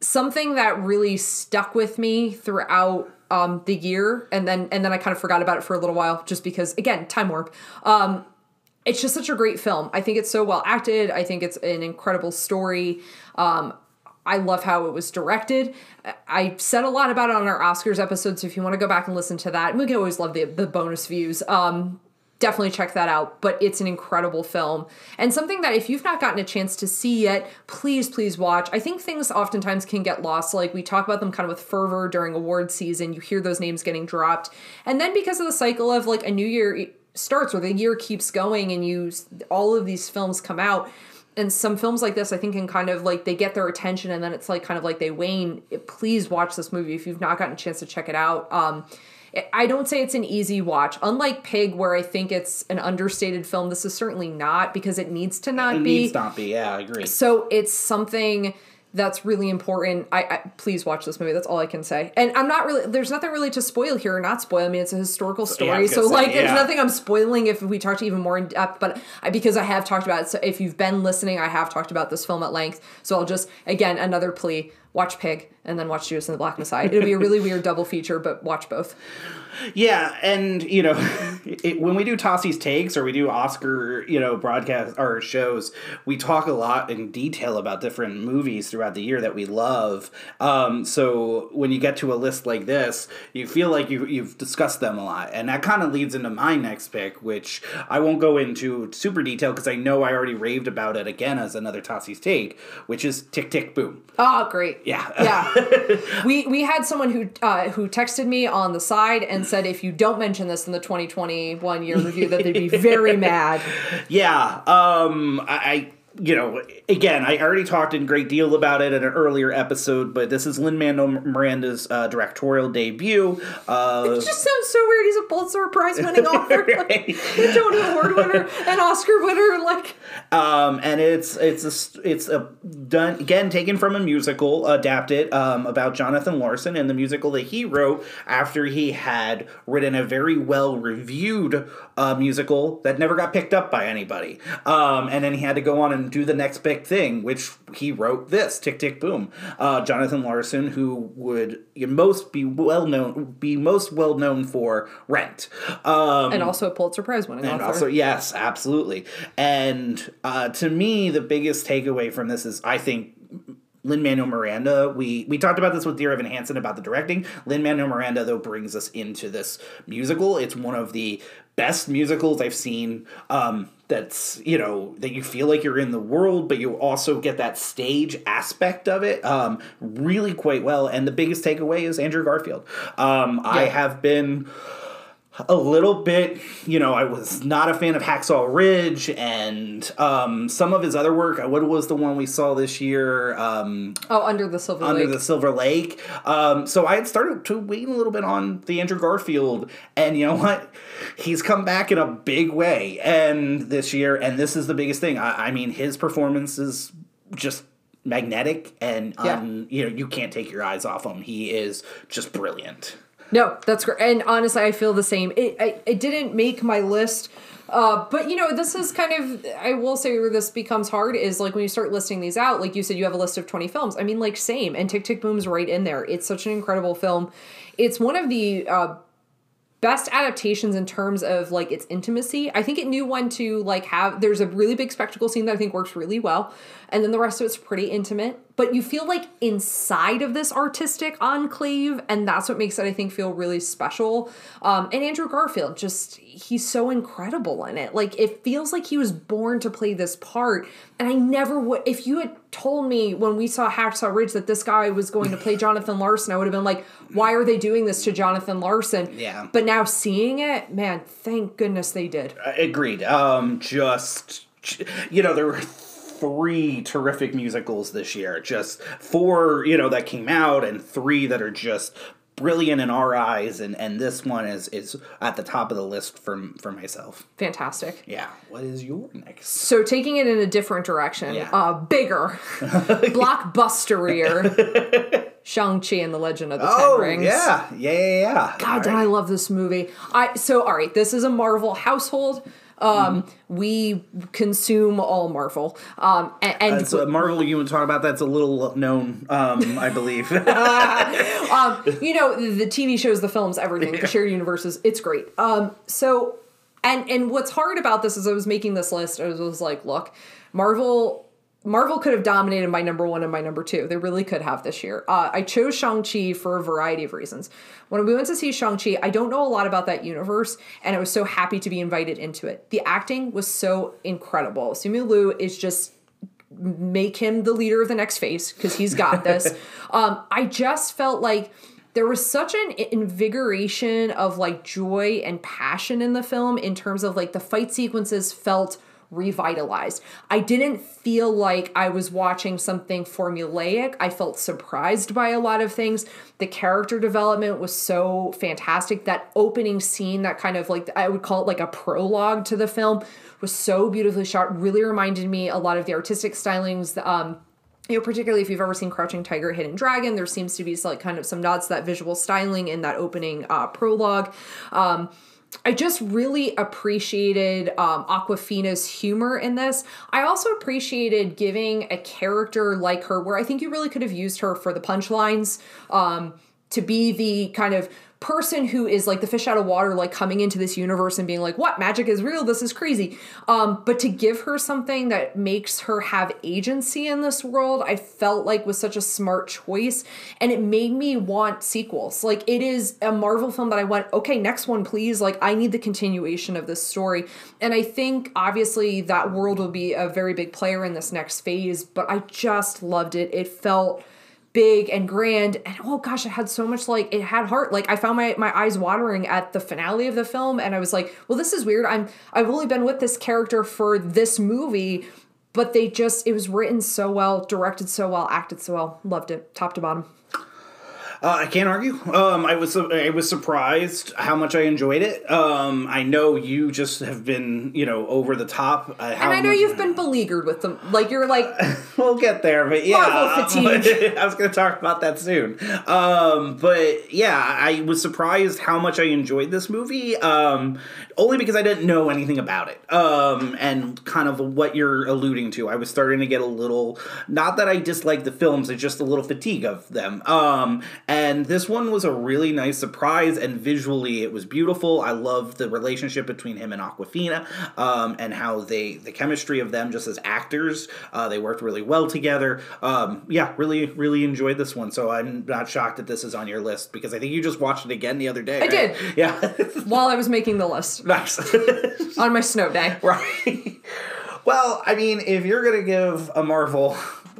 something that really stuck with me throughout um, the year, and then and then I kind of forgot about it for a little while, just because again, time warp. Um, it's just such a great film. I think it's so well acted. I think it's an incredible story. Um, I love how it was directed. I said a lot about it on our Oscars episode, so if you want to go back and listen to that, we can always love the the bonus views. Um, definitely check that out. But it's an incredible film and something that if you've not gotten a chance to see yet, please, please watch. I think things oftentimes can get lost. Like we talk about them kind of with fervor during award season. You hear those names getting dropped. And then because of the cycle of like a new year starts or the year keeps going and you all of these films come out and some films like this, I think, can kind of like they get their attention, and then it's like kind of like they wane. Please watch this movie if you've not gotten a chance to check it out. Um, I don't say it's an easy watch. Unlike Pig, where I think it's an understated film, this is certainly not because it needs to not It be. needs not be. Yeah, I agree. So it's something that's really important. I, I please watch this movie. That's all I can say. And I'm not really. There's nothing really to spoil here or not spoil. I mean, it's a historical story, was so say, like, there's nothing I'm spoiling if we talk to even more in depth. But I, because I have talked about it, so if you've been listening, I have talked about this film at length. So I'll just again another plea: watch Pig and then watch Judas and the Black Messiah. It'll be a really weird double feature, but watch both. Yeah, and you know, it, when we do Tossie's takes or we do Oscar, you know, broadcast or shows, we talk a lot in detail about different movies throughout the year that we love. Um, so when you get to a list like this, you feel like you you've discussed them a lot, and that kind of leads into my next pick, which I won't go into super detail because I know I already raved about it again as another Tossie's take, which is Tick Tick Boom. Oh, great. Yeah. yeah. we we had someone who uh, who texted me on the side and said if you don't mention this in the 2021 year review that they'd be very mad. Yeah. Um, I, I, you know, again, I already talked in great deal about it in an earlier episode, but this is Lin Manuel Miranda's uh, directorial debut. Uh, It just sounds so weird. He's a Pulitzer Prize winning author, Right. a Tony Award winner, an Oscar winner. Like, um, and it's it's a it's a done again taken from a musical adapted um, about Jonathan Larson and the musical that he wrote after he had written a very well reviewed uh, musical that never got picked up by anybody. Um, and then he had to go on and do the next big thing, which he wrote this Tick Tick Boom. Uh, Jonathan Larson, who would most be well known, be most well known for Rent. Um, and also a Pulitzer Prize winning and author. also, yes, absolutely. And uh, to me, the biggest takeaway from this is I think Lin Manuel Miranda. We we talked about this with Dear Evan Hansen about the directing. Lin Manuel Miranda though brings us into this musical. It's one of the best musicals I've seen. Um, that's you know that you feel like you're in the world, but you also get that stage aspect of it um, really quite well. And the biggest takeaway is Andrew Garfield. Um, I have been a little bit, you know, I was not a fan of Hacksaw Ridge and um, some of his other work. What was the one we saw this year? Um, oh, Under the Silver Under Lake. the Silver Lake. Um, so I had started to wait a little bit on the Andrew Garfield, and you know what? He's come back in a big way, and this year, and this is the biggest thing. I, I mean, his performance is just magnetic, and Yeah. um, you know, you can't take your eyes off him. He is just brilliant. No, that's great. And honestly, I feel the same. It I, it didn't make my list. Uh, but you know, this is kind of I will say where this becomes hard is like when you start listing these out, like you said, you have a list of 20 films. I mean, like same, and Tick Tick Boom's right in there. It's such an incredible film. It's one of the uh best adaptations in terms of like its intimacy. I think it knew when to like have there's a really big spectacle scene that I think works really well. And then the rest of it's pretty intimate. But you feel like inside of this artistic enclave, and that's what makes it, I think, feel really special. Um, and Andrew Garfield, just he's so incredible in it. Like it feels like he was born to play this part. And I never would if you had told me when we saw Hacksaw Ridge that this guy was going to play Jonathan Larson, I would have been like, why are they doing this to Jonathan Larson? Yeah. But now seeing it, man, thank goodness they did. Agreed. Um, just you know, there were three terrific musicals this year. Just four, you know, that came out, and three that are just brilliant in our eyes. And and this one is is at the top of the list for for myself. Fantastic. Yeah. What is your next? So taking it in a different direction, Yeah. uh, bigger, blockbusterier. Shang-Chi and the Legend of the Ten Rings. Oh, yeah, yeah, yeah, yeah. God, did I love this movie. I so all right, this is a Marvel household. Um, we consume all Marvel. Um, and, and And so Marvel, you want to talk about that's a little known, um, I believe. um, you know the TV shows, the films, everything, the shared universes. It's great. Um, so, and and what's hard about this is I was making this list. I was, was like, look, Marvel. Marvel could have dominated my number one and my number two. They really could have this year. Uh, I chose Shang-Chi for a variety of reasons. When we went to see Shang-Chi, I don't know a lot about that universe, and I was so happy to be invited into it. The acting was so incredible. Simu Liu is just make him the leader of the next phase because he's got this. um, I just felt like there was such an invigoration of like joy and passion in the film in terms of like the fight sequences felt revitalized. I didn't feel like I was watching something formulaic. I felt surprised by a lot of things. The character development was so fantastic. That opening scene, that kind of like, I would call it like a prologue to the film, was so beautifully shot. Really reminded me a lot of the artistic stylings. Um, you know, particularly if you've ever seen Crouching Tiger, Hidden Dragon, there seems to be like kind of some nods to that visual styling in that opening uh, prologue. Um, I just really appreciated um, Awkwafina's humor in this. I also appreciated giving a character like her, where I think you really could have used her for the punchlines, um, to be the kind of person who is like the fish out of water, like coming into this universe and being like, what magic is real? This is crazy. Um, but to give her something that makes her have agency in this world, I felt like was such a smart choice. And it made me want sequels. Like it is a Marvel film that I went, okay, next one, please. Like I need the continuation of this story. And I think obviously that world will be a very big player in this next phase, but I just loved it. It felt big and grand and oh gosh it had so much like it had heart. Like i found my my eyes watering at the finale of the film and i was like well this is weird. I'm i've only been with this character for this movie but they just it was written so well directed so well acted so well. Loved it top to bottom uh, I can't argue. Um, I was I was surprised how much I enjoyed it. Um, I know you just have been you know over the top. Uh, and I know much, you've been beleaguered with them. Like you're like we'll get there, but yeah, Marvel fatigue. I was going to talk about that soon. Um, but yeah, I was surprised how much I enjoyed this movie. Um, only because I didn't know anything about it. Um, and kind of what you're alluding to, I was starting to get a little not that I dislike the films, it's just a little fatigue of them. And this one was a really nice surprise, and visually it was beautiful. I love the relationship between him and Awkwafina, um, and how they the chemistry of them just as actors. Uh, they worked really well together. Um, yeah, really, really enjoyed this one. So I'm not shocked that this is on your list because I think you just watched it again the other day. I right? did. Yeah. While I was making the list. Nice. on my snow day. Right. Well, I mean, if you're gonna give a Marvel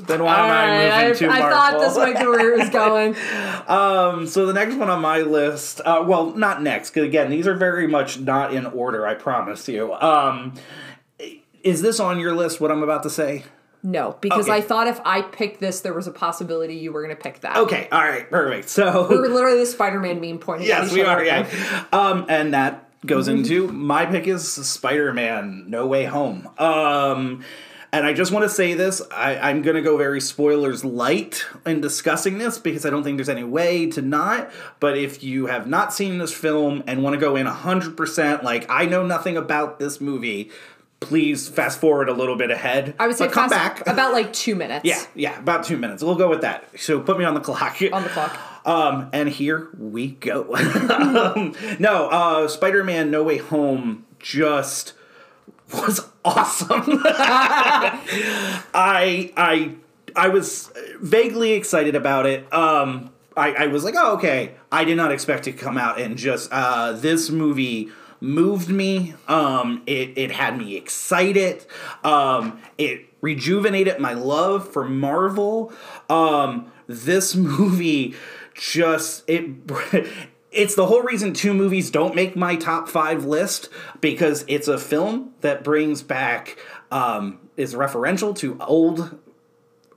then why am I moving I, to I Marvel? thought this be where it was going. um, so the next one on my list, uh, well, not next, because again, these are very much not in order. I promise you. Um, is this on your list? What I'm about to say? No, because okay. I thought if I picked this, there was a possibility you were going to pick that. Okay, all right, perfect. So we were literally the Spider-Man meme pointing. Yes, we are. Yeah, um, and that goes mm-hmm. into my pick is Spider-Man: No Way Home. Um, and I just want to say this I, am going to go very spoilers light in discussing this because I don't think there's any way to not. But if you have not seen this film and want to go in 100%, like, I know nothing about this movie, please fast forward a little bit ahead. I would say come back about like two minutes. Yeah, yeah, about two minutes. We'll go with that. So put me on the clock. On the clock. Um, and here we go. um, no, uh, Spider-Man: No Way Home just was awesome. I I I was vaguely excited about it. Um, I, I was like, oh, okay. I did not expect to come out and just uh, this movie moved me. Um, it it had me excited. Um, it rejuvenated my love for Marvel. Um, this movie just it it's the whole reason two movies don't make my top five list because it's a film that brings back um, is referential to old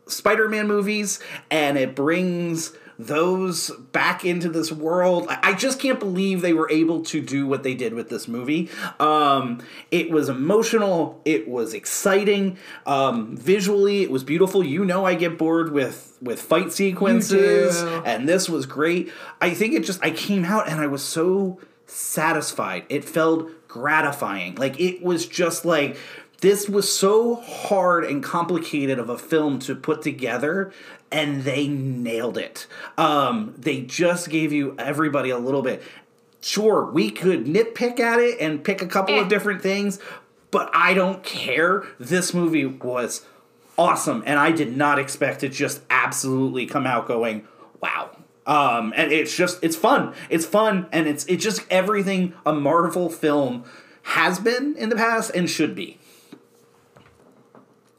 Spider-Man movies and it brings those back into this world. I just can't believe they were able to do what they did with this movie. Um, it was emotional. It was exciting. Um, visually, it was beautiful. You know, I get bored with with fight sequences, and this was great. I think it just I came out and I was so satisfied. It felt gratifying. Like it was just like this was so hard and complicated of a film to put together and they nailed it. Um, they just gave you everybody a little bit. Sure we could nitpick at it and pick a couple of eh. different things but i don't care. This movie was awesome and i did not expect to just absolutely come out going wow. Um, and it's just it's fun. It's fun and it's it's just everything a marvel film has been in the past and should be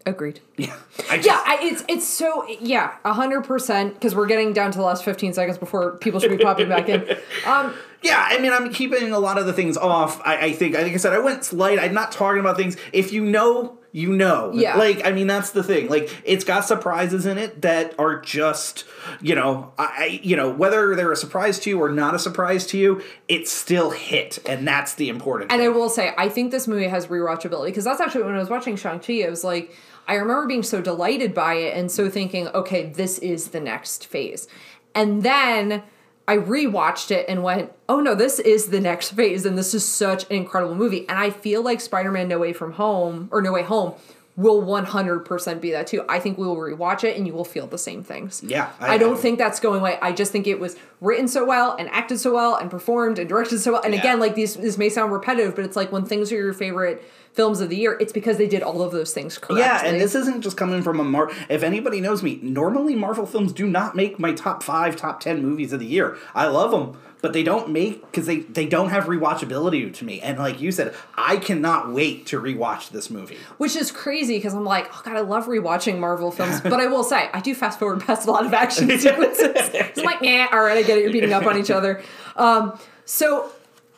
Agreed. Yeah. I just, yeah, I, it's it's so yeah, hundred percent. Because we're getting down to the last fifteen seconds before people should be popping back in. Um, Yeah, I mean, I'm keeping a lot of the things off. I, I think, like I said, I went slight. I'm not talking about things. If you know, you know. Yeah. Like, I mean, that's the thing. Like, it's got surprises in it that are just, you know, I, I- you know, whether they're a surprise to you or not a surprise to you, it's still hit, and that's the important. And I will say, I think this movie has rewatchability because that's actually when I was watching Shang-Chi, I was like, I remember being so delighted by it and so thinking, okay, this is the next phase. And then I rewatched it and went, oh no, this is the next phase. And this is such an incredible movie. And I feel like Spider Man No Way From Home or No Way Home will 100% be that too. I think we will rewatch it and you will feel the same things. Yeah, I, I- don't think that's going away. I just think it was written so well and acted so well and performed and directed so well. And Yeah. again, like these, this may sound repetitive, but it's like when things are your favorite films of the year, it's because they did all of those things correctly. yeah, and this isn't just coming from a Mar. If anybody knows me, normally Marvel films do not make my top five, top ten movies of the year. I love them, but they don't make because they they don't have rewatchability to me. And like you said, I cannot wait to rewatch this movie. which is crazy because I'm like, oh god, I love rewatching Marvel films, but I will say I do fast forward past a lot of action sequences. It's like, yeah, all right, I get it. You're beating up on each other. Um, so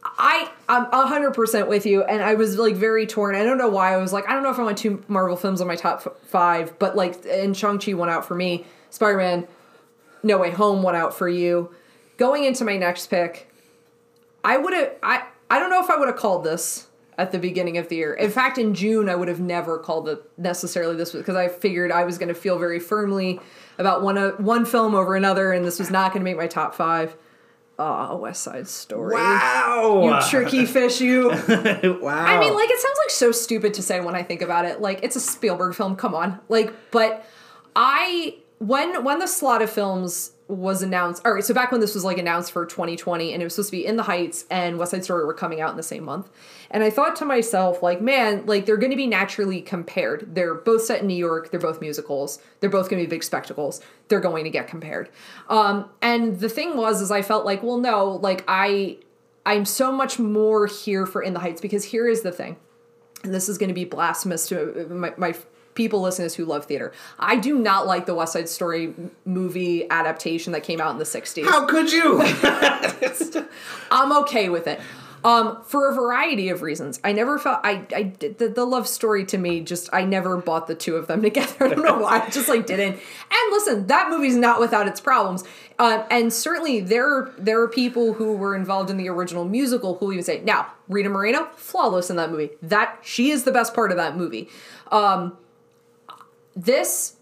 I I'm hundred percent with you, and I was like very torn. I don't know why. I was like, I don't know if I want two Marvel films on my top f- five, but like, and Shang Chi went out for me. Spider Man, No Way Home went out for you. Going into my next pick, I would have I I don't know if I would have called this at the beginning of the year. In fact, in June I would have never called it necessarily this because I figured I was going to feel very firmly about one uh, one film over another, and this was not going to make my top five. Ah, West Side Story. Wow! You tricky fish, you. wow! I mean, like, it sounds like so stupid to say when I think about it. Like, it's a Spielberg film. Come on, like, but I when when the slot of films was announced. All right, so back when this was like announced for 2020, and it was supposed to be In the Heights and West Side Story were coming out in the same month, and I thought to myself, like, man, like they're going to be naturally compared. They're both set in New York. They're both musicals. They're both going to be big spectacles. They're going to get compared. Um, and the thing was, is I felt like, well, no, like I. I'm so much more here for In the Heights because here is the thing and this is going to be blasphemous to my, my people this who love theater. I do not like the West Side Story movie adaptation that came out in the 60s. How could you? I'm okay with it. Um, for a variety of reasons. I never felt I I did the, the love story to me just I never bought the two of them together. I don't know why. I just like didn't. And listen, that movie's not without its problems. Um, and certainly there there are people who were involved in the original musical who even say now Rita Moreno flawless in that movie. That she is the best part of that movie. Um, this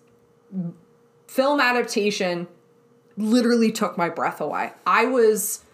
film adaptation literally took my breath away. I was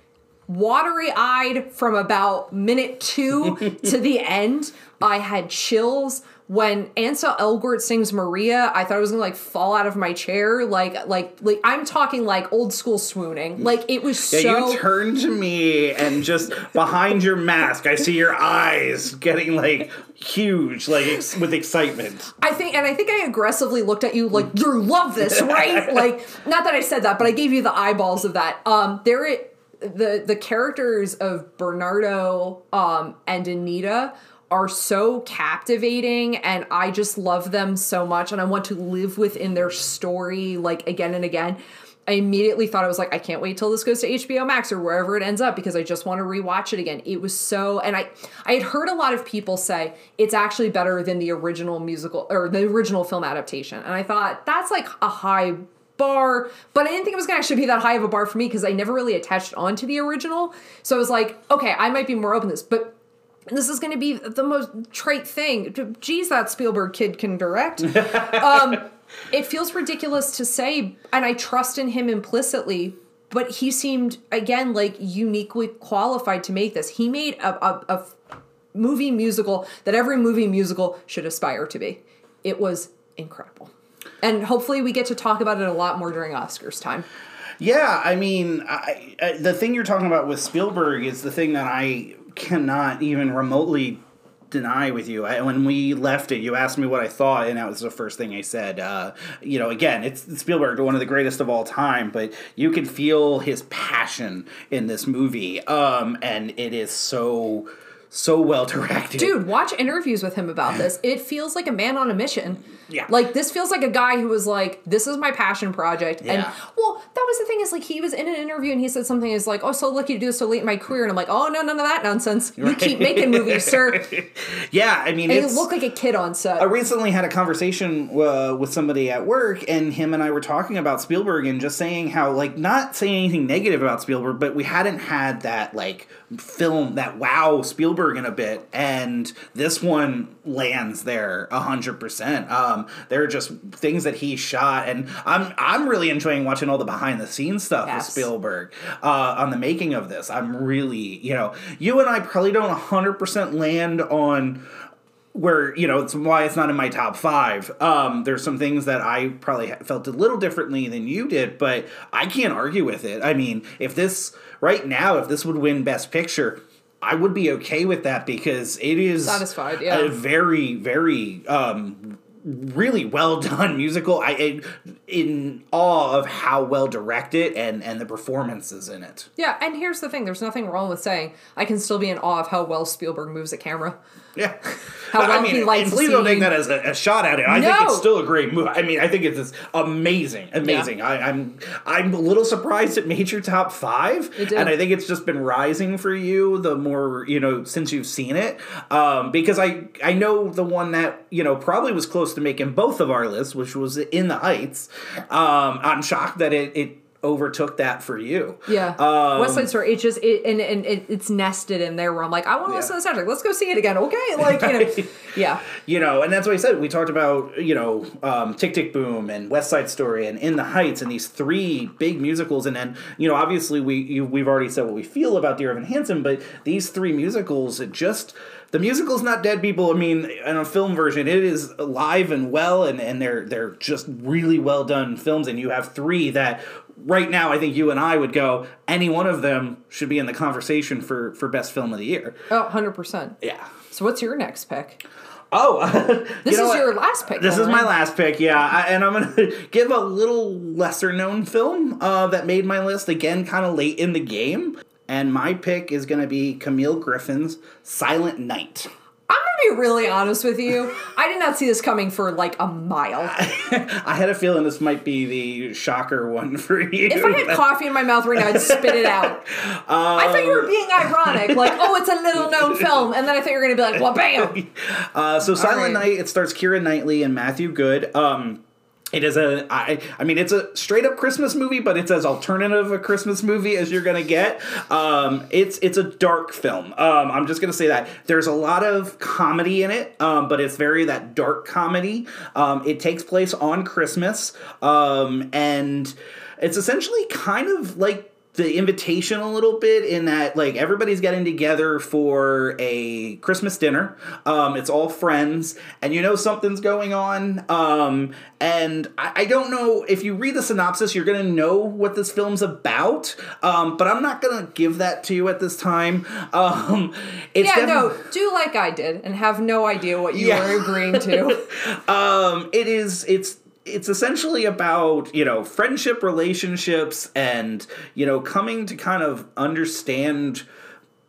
watery eyed from about minute two to the end. I had chills when Ansel Elgort sings Maria. I thought I was gonna like fall out of my chair. Like, like, like I'm talking like old school swooning. Like it was Yeah, so. you turn to me and just behind your mask, I see your eyes getting like huge, like ex- with excitement. I think, and I think I aggressively looked at you like you love this, right? like, not that I said that, but I gave you the eyeballs of that. Um, there, it, the the characters of Bernardo um, and Anita are so captivating, and I just love them so much, and I want to live within their story like again and again. I immediately thought I was like, I can't wait till this goes to HBO Max or wherever it ends up because I just want to rewatch it again. It was so, and I, I had heard a lot of people say it's actually better than the original musical or the original film adaptation, and I thought that's like a high bar, but I didn't think it was gonna actually be that high of a bar for me because I never really attached on to the original. So I was like, okay, I might be more open to this, but this is going to be the most trite thing. Geez, that Spielberg kid can direct. um, it feels ridiculous to say, and I trust in him implicitly. But he seemed again like uniquely qualified to make this. He made a, a, a movie musical that every movie musical should aspire to be. It was incredible, and hopefully we get to talk about it a lot more during Oscars time. Yeah, I mean, I, I, the thing you're talking about with Spielberg is the thing that I cannot even remotely deny with you. I, when we left it, you asked me what I thought, and that was the first thing I said. Uh, you know, again, it's Spielberg, one of the greatest of all time, but you can feel his passion in this movie, um, and it is so so well directed. Dude, watch interviews with him about this. It feels like a man on a mission. Yeah. Like this feels like a guy who was like, "This is my passion project." And Yeah. well, that was the thing is like he was in an interview and he said something is like, "Oh, so lucky to do this so late in my career," and I'm like, "Oh no, none of that nonsense. You Right. keep making movies, sir." Yeah, I mean, And you it's, look like a kid on set. I recently had a conversation uh, with somebody at work, and him and I were talking about Spielberg and just saying how, like, not saying anything negative about Spielberg, but we hadn't had that, like, film, that wow Spielberg in a bit, and this one lands there a hundred percent. Um, there are just things that he shot, and I'm I'm really enjoying watching all the behind the scenes stuff Yes. with Spielberg uh, on the making of this. I'm really, you know, you and I probably don't hundred percent land on where you know it's why it's not in my top five. Um, there's some things that I probably felt a little differently than you did, but I can't argue with it. I mean, if this right now, if this would win Best Picture. I would be okay with that because it is Satisfied, yeah. a very, very um, really well done musical. I in, in awe of how well directed and and the performances in it. yeah, and here's the thing: there's nothing wrong with saying I can still be in awe of how well Spielberg moves a camera. Yeah, How I mean, he and please don't take that as a, a shot at it. I think it's still a great movie. I mean, I think it's just amazing, amazing. I, I'm I'm a little surprised it made your top five, and I think it's just been rising for you the more you know since you've seen it. Um, because I I know the one that you know probably was close to making both of our lists, which was In the Heights. Um, I'm shocked that it it overtook that for you. Yeah, Um, West Side Story. It just it, and and it, it's nested in there where I'm like, I want to listen to the soundtrack. Let's go see it again. Okay, like you know, yeah. you know, and that's what I said. We talked about, you know, um, Tick Tick Boom and West Side Story and In the Heights and these three big musicals. And then, you know, obviously we you, we've already said what we feel about Dear Evan Hansen, but these three musicals, it just the musical's not dead people. I mean, in a film version, it is alive and well, and, and they're they're just really well done films. And you have three that right now, I think you and I would go. Any one of them should be in the conversation for for best film of the year. Oh, 100 percent. Yeah. So what's your next pick? Oh, This you know is what? your last pick. This though, is my last pick, yeah, I, and I'm gonna give a little lesser known film uh, that made my list again, kind of late in the game. And my pick is gonna be Camille Griffin's Silent Night. I'm gonna be really honest with you. I did not see this coming for like a mile. I had a feeling this might be the shocker one for you. If I had coffee in my mouth right now, I'd spit it out. I thought you were being ironic, like, oh, it's a little known film, and then I thought you were gonna be like, well, bam. Uh, so Silent right. Night, it starts Keira Knightley and Matthew Goode. Um, it is a, I, I mean, it's a straight up Christmas movie, but it's as alternative a Christmas movie as you're gonna get. Um, it's it's a dark film. Um, I'm just gonna say that there's a lot of comedy in it, um, but it's very that dark comedy. Um, it takes place on Christmas, um, and it's essentially kind of like the invitation a little bit in that like everybody's getting together for a christmas dinner. Um it's all friends. And you know something's going on. Um and I, I don't know if you read the synopsis you're gonna know what this film's about. Um but i'm not gonna give that to you at this time. Um it's Yeah, defi- no, do like I did and have no idea what you Yeah. were agreeing to. um it is it's it's essentially about you know friendship relationships and you know coming to kind of understand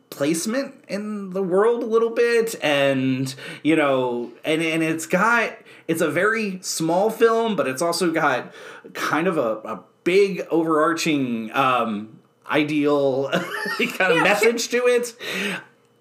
placement in the world a little bit. And you know and and it's got it's a very small film but it's also got kind of a, a big overarching um ideal kind of Yeah, message to it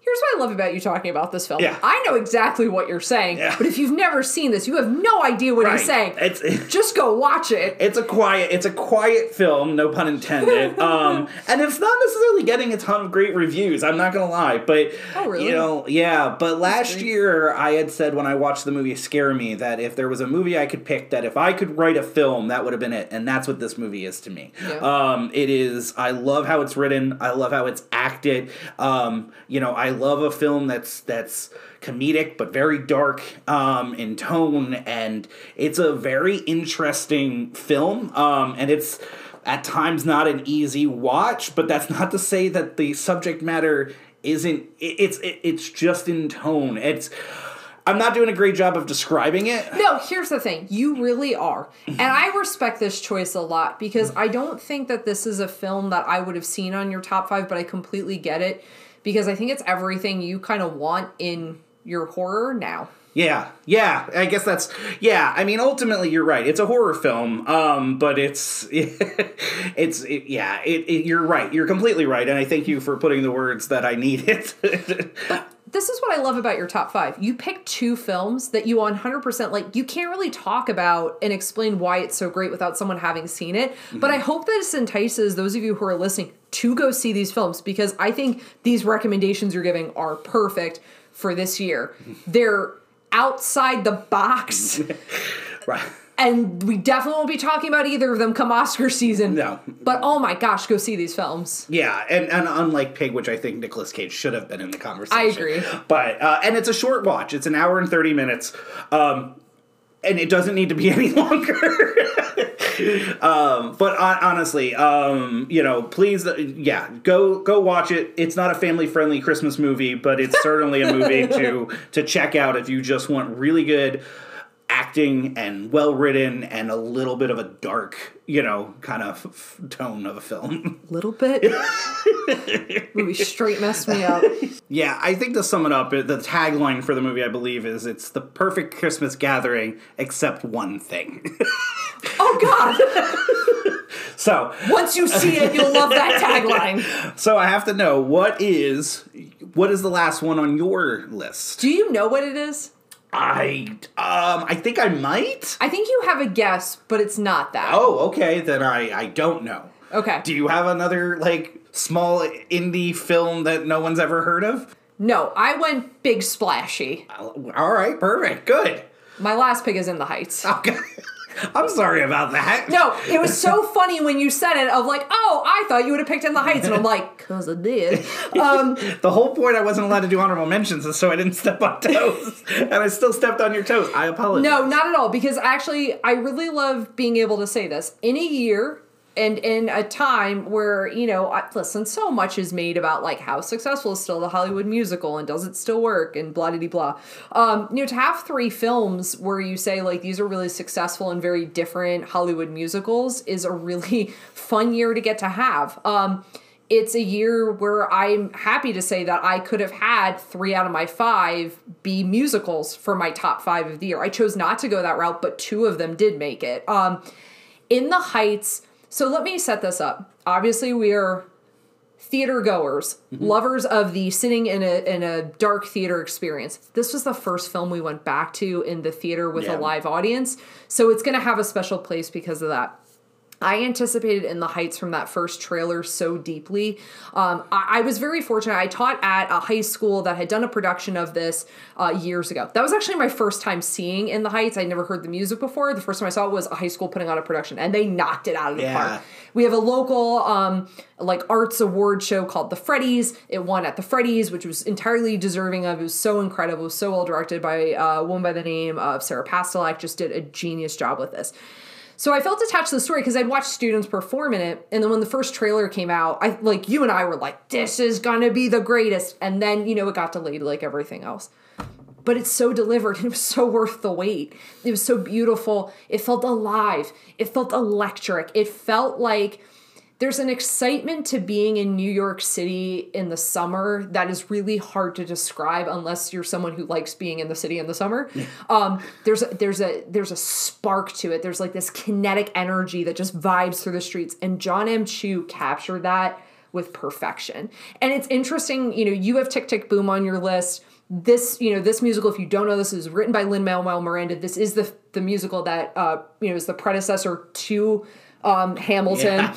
Here's what I love about you talking about this film. Yeah. I know exactly what you're saying, Yeah. but if you've never seen this, you have no idea what Right. he's saying. It's- Just go watch it. it's a quiet it's a quiet film no pun intended um and it's not necessarily getting a ton of great reviews i'm not gonna lie but Oh, really? you know yeah but last year i had said when i watched the movie scare me that if there was a movie i could pick that if i could write a film that would have been it and that's what this movie is to me Yeah. um it is i love how it's written i love how it's acted um you know i love a film that's that's comedic but very dark um, in tone and it's a very interesting film um, and it's at times not an easy watch but that's not to say that the subject matter isn't it, it's it, it's just in tone it's i'm not doing a great job of describing it No, here's the thing. You really are. And I respect this choice a lot because I don't think that this is a film that I would have seen on your top five, but I completely get it because I think it's everything you kind of want in your horror now. Yeah, yeah. I guess that's yeah. I mean, ultimately, you're right. It's a horror film, um, but it's it's it, yeah. It, it, you're right. You're completely right, and I thank you for putting the words that I needed. this is what I love about your top five. You pick two films that you 100% like. You can't really talk about and explain why it's so great without someone having seen it. Mm-hmm. But I hope that this entices those of you who are listening to go see these films because I think these recommendations you're giving are perfect for this year. They're outside the box. right. And we definitely won't be talking about either of them come Oscar season. No. But oh my gosh, go see these films. Yeah, and, and unlike Pig, which I think Nicolas Cage should have been in the conversation. I agree. But uh, and it's a short watch. It's an hour and thirty minutes. Um, and it doesn't need to be any longer. um, but honestly, um, you know, please, uh, yeah, go go watch it. It's not a family friendly Christmas movie, but it's certainly a movie to to check out if you just want really good acting and well written and a little bit of a dark, you know, kind of f- tone of a film. A little bit. movie straight messed me up. Yeah, I think to sum it up, the tagline for the movie, I believe, is it's the perfect Christmas gathering except one thing. oh God. so once you see it, you'll love that tagline. So I have to know what is what is the last one on your list? Do you know what it is? I um I think I might. I think you have a guess, but it's not that. Oh, okay. Then I I don't know. Okay. Do you have another like small indie film that no one's ever heard of? No, I went big splashy. All right, perfect. Good. My last pick is in the Heights. Okay. I'm sorry about that. No, it was so funny when you said it of like, oh, I thought you would have picked in the Heights. And I'm like, because I did. Um, the whole point I wasn't allowed to do honorable mentions is so I didn't step on toes. and I still stepped on your toes. I apologize. No, not at all. Because actually, I really love being able to say this. In a year, and in a time where you know I, listen so much is made about like how successful is still the hollywood musical and does it still work and blah blah blah um, you know to have three films where you say like these are really successful and very different hollywood musicals is a really fun year to get to have um, it's a year where I'm happy to say that I could have had three out of my five be musicals for my top five of the year. I chose not to go that route, but two of them did make it. Um, in the Heights, so let me set this up. Obviously, we are theater goers, mm-hmm. lovers of the sitting in a in a dark theater experience. This was the first film we went back to in the theater with yeah. a live audience, so it's going to have a special place because of that. I anticipated in the heights from that first trailer so deeply. Um, I, I, was very fortunate. I taught at a high school that had done a production of this uh, years ago. That was actually my first time seeing In the Heights. I'd never heard the music before. The first time I saw it was a high school putting on a production, and they knocked it out of the yeah. park. We have a local um, like arts award show called the Freddies. It won at the Freddies, which was entirely deserving of. It was so incredible. It was so well directed by uh, a woman by the name of Sarah Pastelak. Just did a genius job with this. So I felt attached to the story because I'd watched students perform in it, and then when the first trailer came out, I like you and I were like, "This is gonna be the greatest," and then you know it got delayed like everything else. But it's so delivered, it was so worth the wait. It was so beautiful. It felt alive. It felt electric. It felt like there's an excitement to being in New York City in the summer that is really hard to describe unless you're someone who likes being in the city in the summer. Um, there's a, there's a there's a spark to it. There's like this kinetic energy that just vibes through the streets, and John M. Chu captured that with perfection. And it's interesting, you know, you have Tick Tick Boom on your list. This, you know, this musical, if you don't know, this is written by Lin Manuel Miranda. This is the the musical that uh, you know is the predecessor to um, Hamilton. Yeah.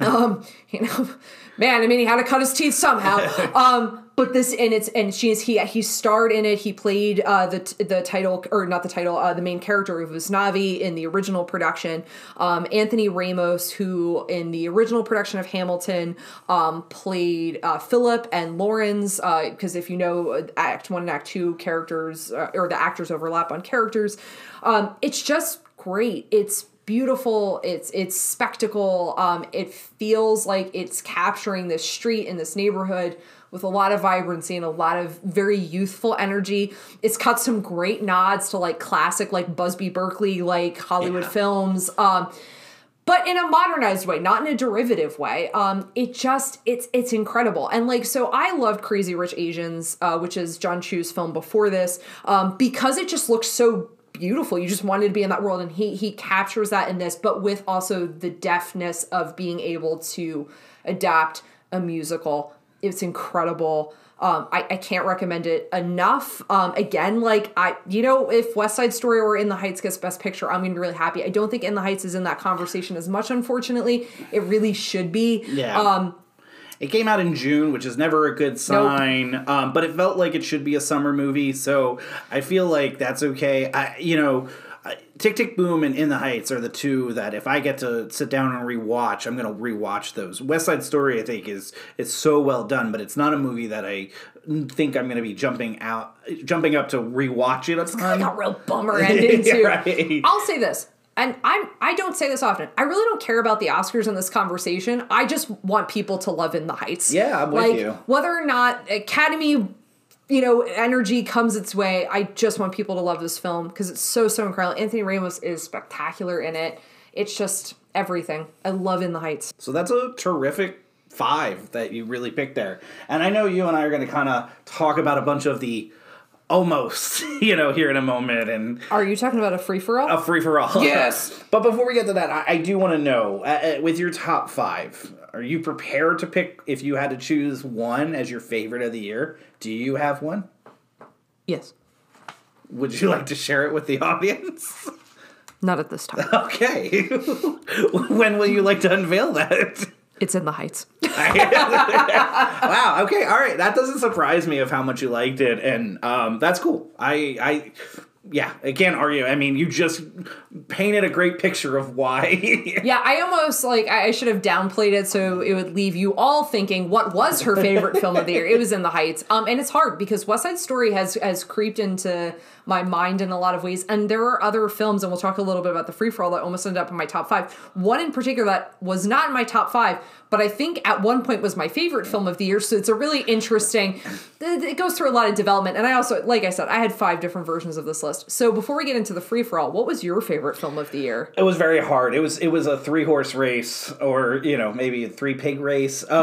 um, you know, man, I mean, he had to cut his teeth somehow. um, but this and it's and she's he he starred in it. He played uh, the the title or not the title, uh, the main character of Usnavi in the original production. Um, Anthony Ramos, who in the original production of Hamilton um, played uh, Philip and Laurens, because uh, if you know Act One and Act Two characters uh, or the actors overlap on characters. Um, it's just great. It's beautiful it's it's spectacle um, it feels like it's capturing this street and this neighborhood with a lot of vibrancy and a lot of very youthful energy it's got some great nods to like classic like busby berkeley like hollywood yeah. films um, but in a modernized way, not in a derivative way. Um, it just it's it's incredible, and like so, I loved Crazy Rich Asians, uh, which is John Chu's film before this, um, because it just looks so beautiful. You just wanted to be in that world, and he he captures that in this, but with also the deftness of being able to adapt a musical. It's incredible. Um, I, I can't recommend it enough. Um, again, like I, you know, if West Side Story or In the Heights gets Best Picture, I'm gonna be really happy. I don't think In the Heights is in that conversation as much. Unfortunately, it really should be. Yeah. Um, It came out in June, which is never a good sign. Um, but it felt like it should be a summer movie, so I feel like that's okay. I, you know, Tick Tick Boom and In the Heights are the two that if I get to sit down and rewatch, I'm going to rewatch those. West Side Story, I think, is is so well done, but it's not a movie that I think I'm going to be jumping out, jumping up to rewatch it a ton. like a real bummer ending too. right. I'll say this, and I'm I don't say this often. I really don't care about the Oscars in this conversation. I just want people to love In the Heights. Yeah, I'm with you. Whether or not Academy, you know, energy comes its way, I just want people to love this film because it's so so incredible. Anthony Ramos is spectacular in it. It's just everything. I love In the Heights. So that's a terrific five that you really picked there. And I know you and I are going to kind of talk about a bunch of the almost, you know, here in a moment and Are you talking about a free for all? a free for all. Yes. but before we get to that, I, I do want to know uh, uh, with your top five, are you prepared to pick if you had to choose one as your favorite of the year? Do you have one? yes. Would you like to share it with the audience? Not at this time. Okay. when will you like to unveil that? It's In the Heights. wow. Okay. All right. That doesn't surprise me of how much you liked it, and um, that's cool. I, I, yeah, I can't argue. I mean, you just painted a great picture of why. Yeah, I almost like I I should have downplayed it so it would leave you all thinking what was her favorite film of the year. It was In the Heights. Um, and it's hard because West Side Story has has creeped into my mind in a lot of ways. And there are other films, and we'll talk a little bit about the free for all that almost ended up in my top five. One in particular that was not in my top five, but I think at one point was my favorite film of the year. So it's a really interesting. It goes through a lot of development, and I also, like I said, I had five different versions of this list. So before we get into the free for all, what was your favorite film of the year? It was very hard. It was it was a three horse race, or you know maybe a three pig race.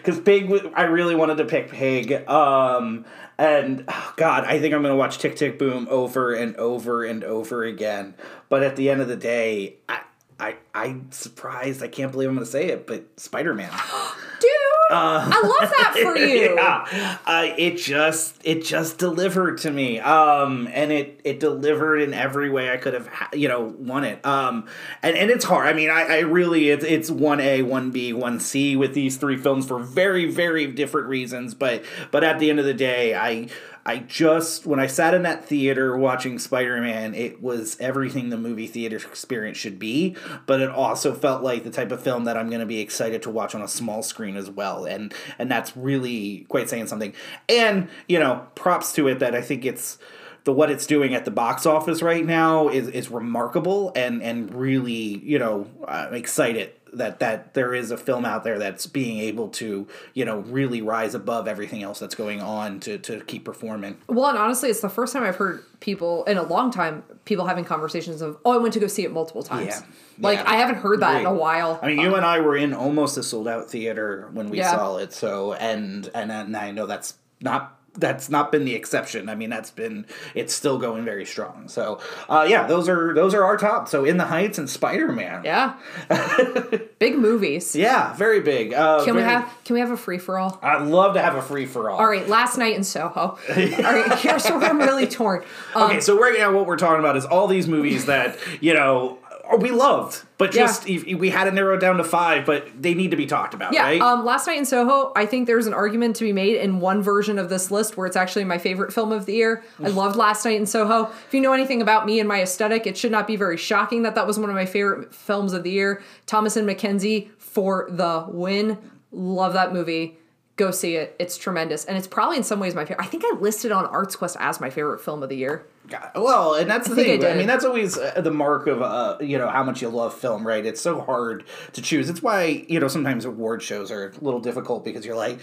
Because pig, I really wanted to pick pig. Um, and oh God, I think I'm gonna watch Tick Tick Boom over and over and over again. But at the end of the day, I I I'm surprised. I can't believe I'm gonna say it, but Spider Man. Dude, I love that for you. yeah, uh, it just it just delivered to me, um, and it it delivered in every way I could have, you know, won it. Um, and and it's hard. I mean, I, I really it's it's one A, one B, one C with these three films for very very different reasons. But but at the end of the day, I. I just when I sat in that theater watching Spider-Man, it was everything the movie theater experience should be, but it also felt like the type of film that I'm going to be excited to watch on a small screen as well. And and that's really quite saying something. And, you know, props to it that I think it's the what it's doing at the box office right now is is remarkable and and really, you know, I'm excited that that there is a film out there that's being able to you know really rise above everything else that's going on to to keep performing Well, and honestly, it's the first time I've heard people in a long time people having conversations of, "Oh, I went to go see it multiple times." Yeah. Like Yeah. I haven't heard that in a while. I mean, you and I were in almost a sold out theater when we Yeah. saw it. So, and and and I know that's not that's not been the exception. I mean, that's been it's still going very strong. So, uh, yeah, those are those are our top. So, In the Heights and Spider Man. yeah, big movies. Yeah, very big. Uh, Can we have Can we have a free for all? I'd love to have a free for all. All right, last night in Soho. All right, here's where I'm really torn. Um, Okay, so right now what we're talking about is all these movies that you know we loved, but just if, we had to narrow it down to five, but they need to be talked about, Yeah, right? um, last night in Soho, I think there's an argument to be made in one version of this list where it's actually my favorite film of the year. I loved Last Night in Soho. If you know anything about me and my aesthetic, it should not be very shocking that that was one of my favorite films of the year. Thomasin McKenzie for the win. Love that movie. Go see it. It's tremendous, and it's probably in some ways my favorite. I think I listed on Arts Quest as my favorite film of the year. God, Well, and that's the I thing. I, did. mean, that's always uh, the mark of uh, you know how much you love film, right? It's so hard to choose. It's why you know sometimes award shows are a little difficult because you're like,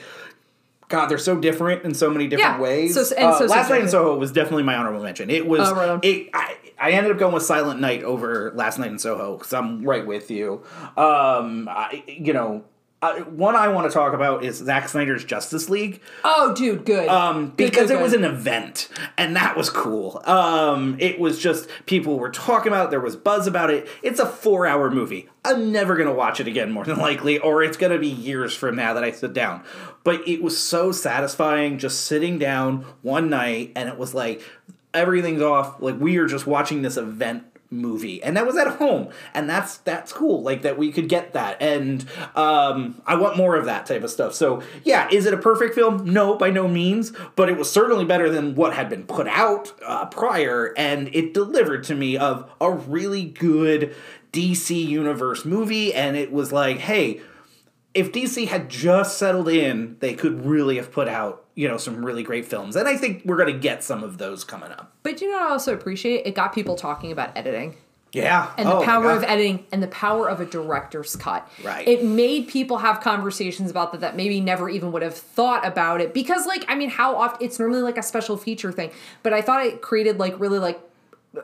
God, they're so different in so many different Yeah, ways. so- and Uh, so Last Night in. Soho was definitely my honorable mention. It was. Oh, right it, I, I ended up going with Silent Night over Last Night in Soho because I'm right with you. Um, I, you know, I, one I want to talk about is Zack Snyder's Justice League. Oh, dude, good. Um, Good, because good, it was good. an event, and that was cool. Um, it was just people were talking about. it, There was buzz about it. It's a four-hour movie. I'm never gonna watch it again, more than likely, or it's gonna be years from now that I sit down. But it was so satisfying just sitting down one night, and it was like everything's off. Like we are just watching this event movie and that was at home and that's that's cool like that we could get that and um i want more of that type of stuff. So yeah is it a perfect film? No by no means but it was certainly better than what had been put out uh, prior and it delivered to me of a really good dc universe movie and it was like hey if DC had just settled in, they could really have put out, you know, some really great films. And I think we're going to get some of those coming up. but you know what I also appreciate? It got people talking about editing. Yeah. and Oh, the my power of editing and the power of a director's cut. Right. It made people have conversations about that that maybe never even would have thought about it because like I mean how often it's normally like a special feature thing, but I thought it created like really like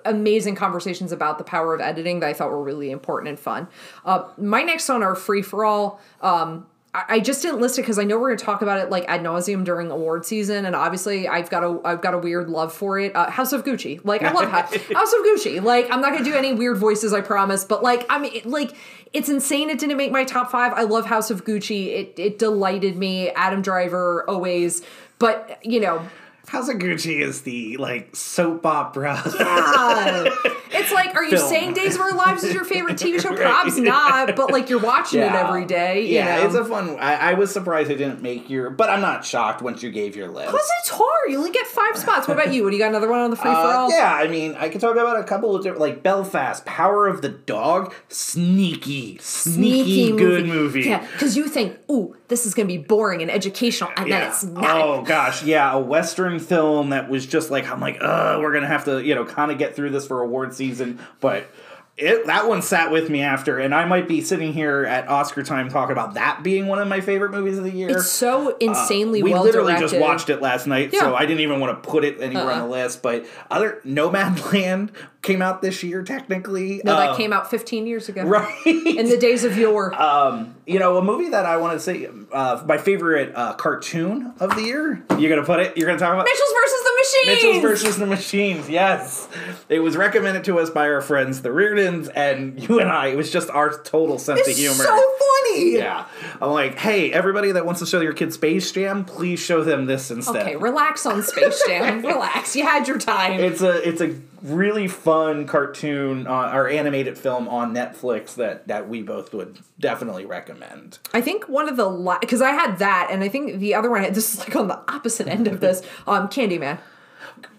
amazing conversations about the power of editing that I thought were really important and fun. Uh, my next one are free for all. Um, I I just didn't list it because I know we're going to talk about it like ad nauseum during award season, and obviously I've got a I've got a weird love for it. Uh, House of Gucci, like I love House, House of Gucci. Like I'm not going to do any weird voices, I promise. But like I mean, like it's insane. It didn't make my top five. I love House of Gucci. It it delighted me. Adam Driver always, but you know. Gucci is the like soap opera. Uh, it's like, are you Film. saying Days of Our Lives is your favorite TV show? Right. Probs not, but like you're watching it every day. You yeah, know? it's a fun. I, I was surprised it didn't make your, but I'm not shocked once you gave your list. Cause it's hard. You only get five spots. What about you? What do you got? Another one on the free for Uh, all? yeah, I mean, I could talk about a couple of different, like Belfast, Power of the Dog, sneaky, sneaky, good movie. Yeah, because you think, ooh, this is going to be boring and educational, and then it's not. Oh gosh, yeah, a western film that was just like I'm like, uh, we're gonna have to, you know, kind of get through this for award season, but. It, that one sat with me after, and I might be sitting here at Oscar time talking about that being one of my favorite movies of the year. It's so insanely we well literally directed. just watched it last night, so I didn't even want to put it anywhere on Uh-uh. the list. But other Nomadland came out this year, technically. No, that Uh, came out 15 years ago. right. In the days of yore. Um, you know, a movie that I want to say, uh, my favorite uh, cartoon of the year. You're gonna put it. You're gonna talk about Mitchell's versus the Machines. Mitchell's versus the Machines. Yes, it was recommended to us by our friends, the Reardons, and you and I. It was just our total sense It's of humor. so funny. yeah, I'm like, hey, everybody that wants to show your kids Space Jam, please show them this instead. Okay, relax on Space Jam. relax. You had your time. It's a it's a really fun cartoon uh, or animated film on Netflix that that we both would definitely recommend. I think one of the because I had that, and I think the other one. This is like on the opposite end of this. Um, Candyman.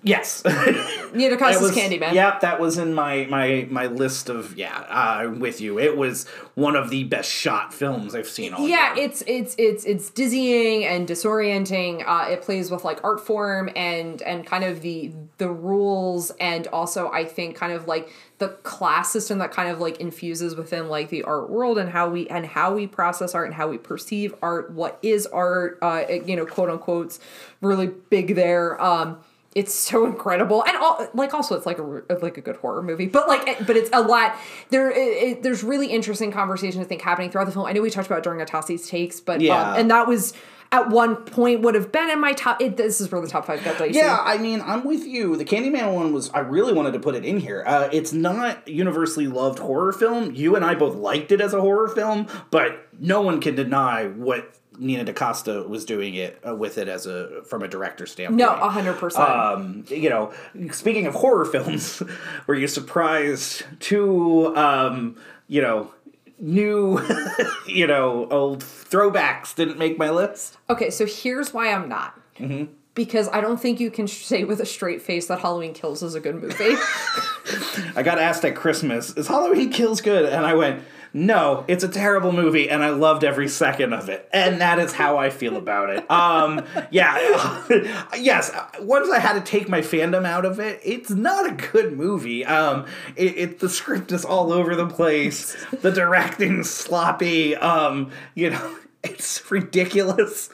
Yes. Near It Costa's was- Candyman. Yep, that was in my my my list of yeah. Uh, I'm with you. It was one of the best shot films I've seen all Yeah, year. it's it's it's it's dizzying and disorienting. Uh, it plays with like art form and and kind of the the rules and also I think kind of like the class system that kind of like infuses within like the art world and how we and how we process art and how we perceive art. What is art? Uh, you know, quote unquote's really big there. Um, it's so incredible and all, like also it's like a like a good horror movie but like but it's a lot there it, it- there's really interesting conversation i think happening throughout the film i know we talked about during Atasi's takes but Yeah. um, and that was at one point would have been in my top it, this is where the top five got dicey Yeah, I mean, I'm with you. The Candyman one was, I really wanted to put it in here. Uh, it's not universally loved horror film. You and I both liked it as a horror film, but no one can deny what Nina DaCosta was doing it uh, with it as a from a director standpoint. no 100% um, you know, speaking of horror films, were you surprised two, um, you know, new, you know, old throwbacks didn't make my list? okay so here's why i'm not Mm-hmm. because i don't think you can say with a straight face that halloween kills is a good movie I got asked at Christmas, "Is Halloween Kills good?" And I went, "No, it's a terrible movie, and I loved every second of it." And that is how I feel about it. Um, yeah, yes. Once I had to take my fandom out of it, it's not a good movie. Um, it, it the script is all over the place. the directing's sloppy. Um, you know, it's ridiculous.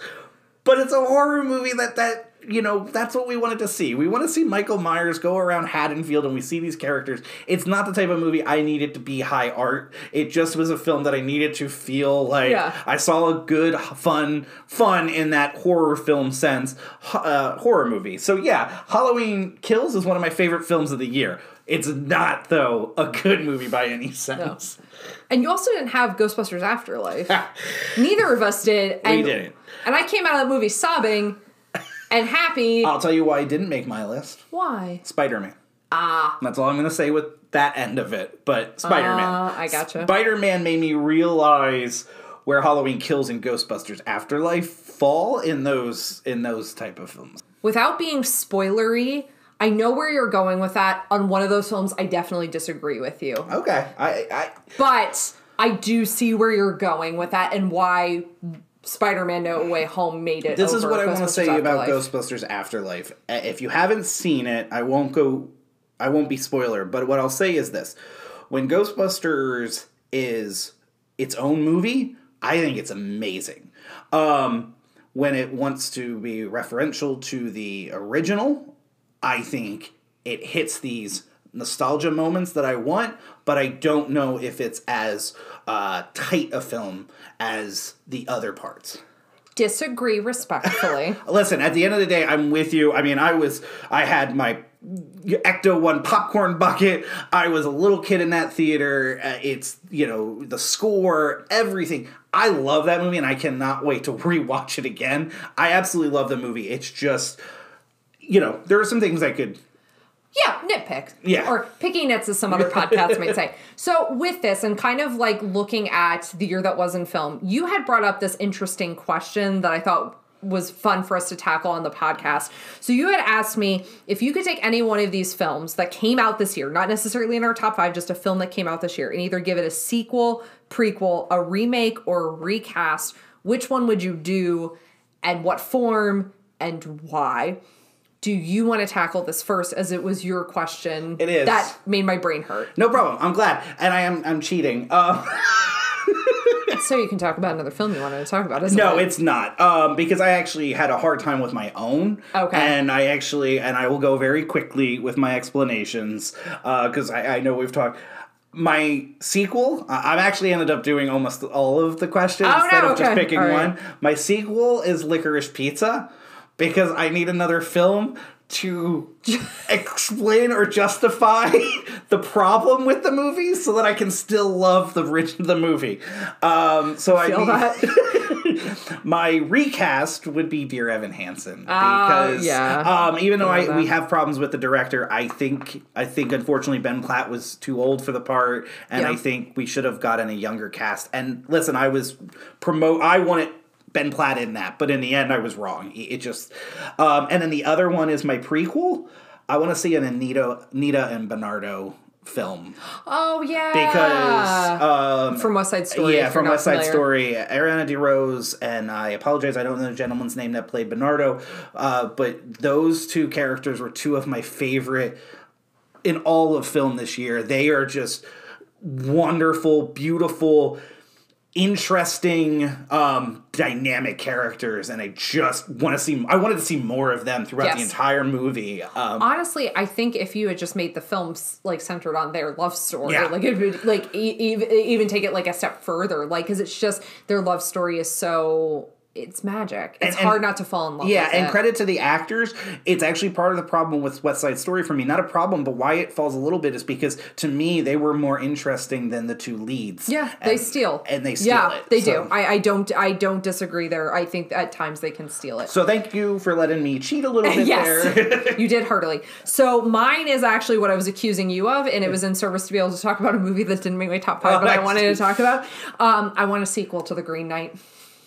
but it's a horror movie that that you know that's what we wanted to see. We want to see Michael Myers go around Haddonfield and we see these characters. It's not the type of movie I needed to be high art. It just was a film that I needed to feel like Yeah. I saw a good fun fun in that horror film sense uh, horror movie. So yeah, Halloween Kills is one of my favorite films of the year. It's not though a good movie by any sense. And you also didn't have Ghostbusters Afterlife. Neither of us did. And, didn't. And I came out of that movie sobbing and happy. I'll tell you why it didn't make my list. Why? Spider Man. Ah. That's all I'm going to say with that end of it. But Spider Man. Uh, I gotcha. Spider Man made me realize where Halloween Kills and Ghostbusters Afterlife fall in those in those type of films. Without being spoilery, I know where you're going with that. On one of those films, I definitely disagree with you. Okay. I, I But I do see where you're going with that and why Spider-Man No Way Home made it. this is what I want to say about Ghostbusters Afterlife. If you haven't seen it, I won't go. I won't be spoiler, but what I'll say is this: when Ghostbusters is its own movie, I think it's amazing. Um, when it wants to be referential to the original, I think it hits these nostalgia moments that I want, but I don't know if it's as uh, tight a film as the other parts. Disagree respectfully. Listen, at the end of the day, I'm with you. I mean, I was, I had my Ecto One popcorn bucket. I was a little kid in that theater. Uh, it's, you know, the score, everything. I love that movie and I cannot wait to rewatch it again. I absolutely love the movie. It's just, you know, there are some things I could Yeah, nitpick. Yeah. Or picking nits, as some other podcasts might say. So, with this, and kind of like looking at the year that was in film, you had brought up this interesting question that I thought was fun for us to tackle on the podcast. So, you had asked me if you could take any one of these films that came out this year, not necessarily in our top five, just a film that came out this year, and either give it a sequel, prequel, a remake, or a recast, which one would you do and what form and why? Do you want to tackle this first as it was your question It is. that made my brain hurt No problem. I'm glad, and I am. I'm cheating. Um, so you can talk about another film you wanted to talk about isn't no, it? it's not. Um, because I actually had a hard time with my own. Okay. And I actually, and I will go very quickly with my explanations because I, I know we've talked. My sequel, I've actually ended up doing almost all of the questions Oh, instead no, of just picking right. one. My sequel is Licorice Pizza because I need another film to explain or justify the problem with the movie so that I can still love the rich the movie. Um, so I that? my recast would be Dear Evan Hansen Ah, because yeah. um, even though I, we have problems with the director, I think I think unfortunately Ben Platt was too old for the part, and Yeah. I think we should have gotten a younger cast. And listen, I was promote. I wanted. Ben Platt in that, but in the end, I was wrong. It just, um, and then the other one is my prequel. I want to see an Anita, Nita and Bernardo film oh yeah because um, from west side story yeah, from West Side familiar. Story, Ariana DeBose, and I apologize, I don't know the gentleman's name that played Bernardo, uh, but those two characters were two of my favorite in all of film this year. They are just wonderful, beautiful, interesting, um, dynamic characters, and I just want to see. I wanted to see more of them throughout the entire movie. Um, honestly i think if you had just made the films like centered on their love story Yeah. like it would like e- even even take it like a step further like because it's just their love story is so it's magic it's And- and- hard not to fall in love Yeah, and it. credit to the actors. It's actually part of the problem with West Side Story for me. Not a problem, but why it falls a little bit is because to me they were more interesting than the two leads. Yeah, they steal. and they steal yeah, it, they so- do. I, I don't. I don't disagree there. I think at times they can steal it. So thank you for letting me cheat a little bit yes, there. you did heartily. So mine is actually what I was accusing you of, and it was in service to be able to talk about a movie that didn't make my top five, Oh, but I wanted to talk about. Um, I want a sequel to The Green Knight.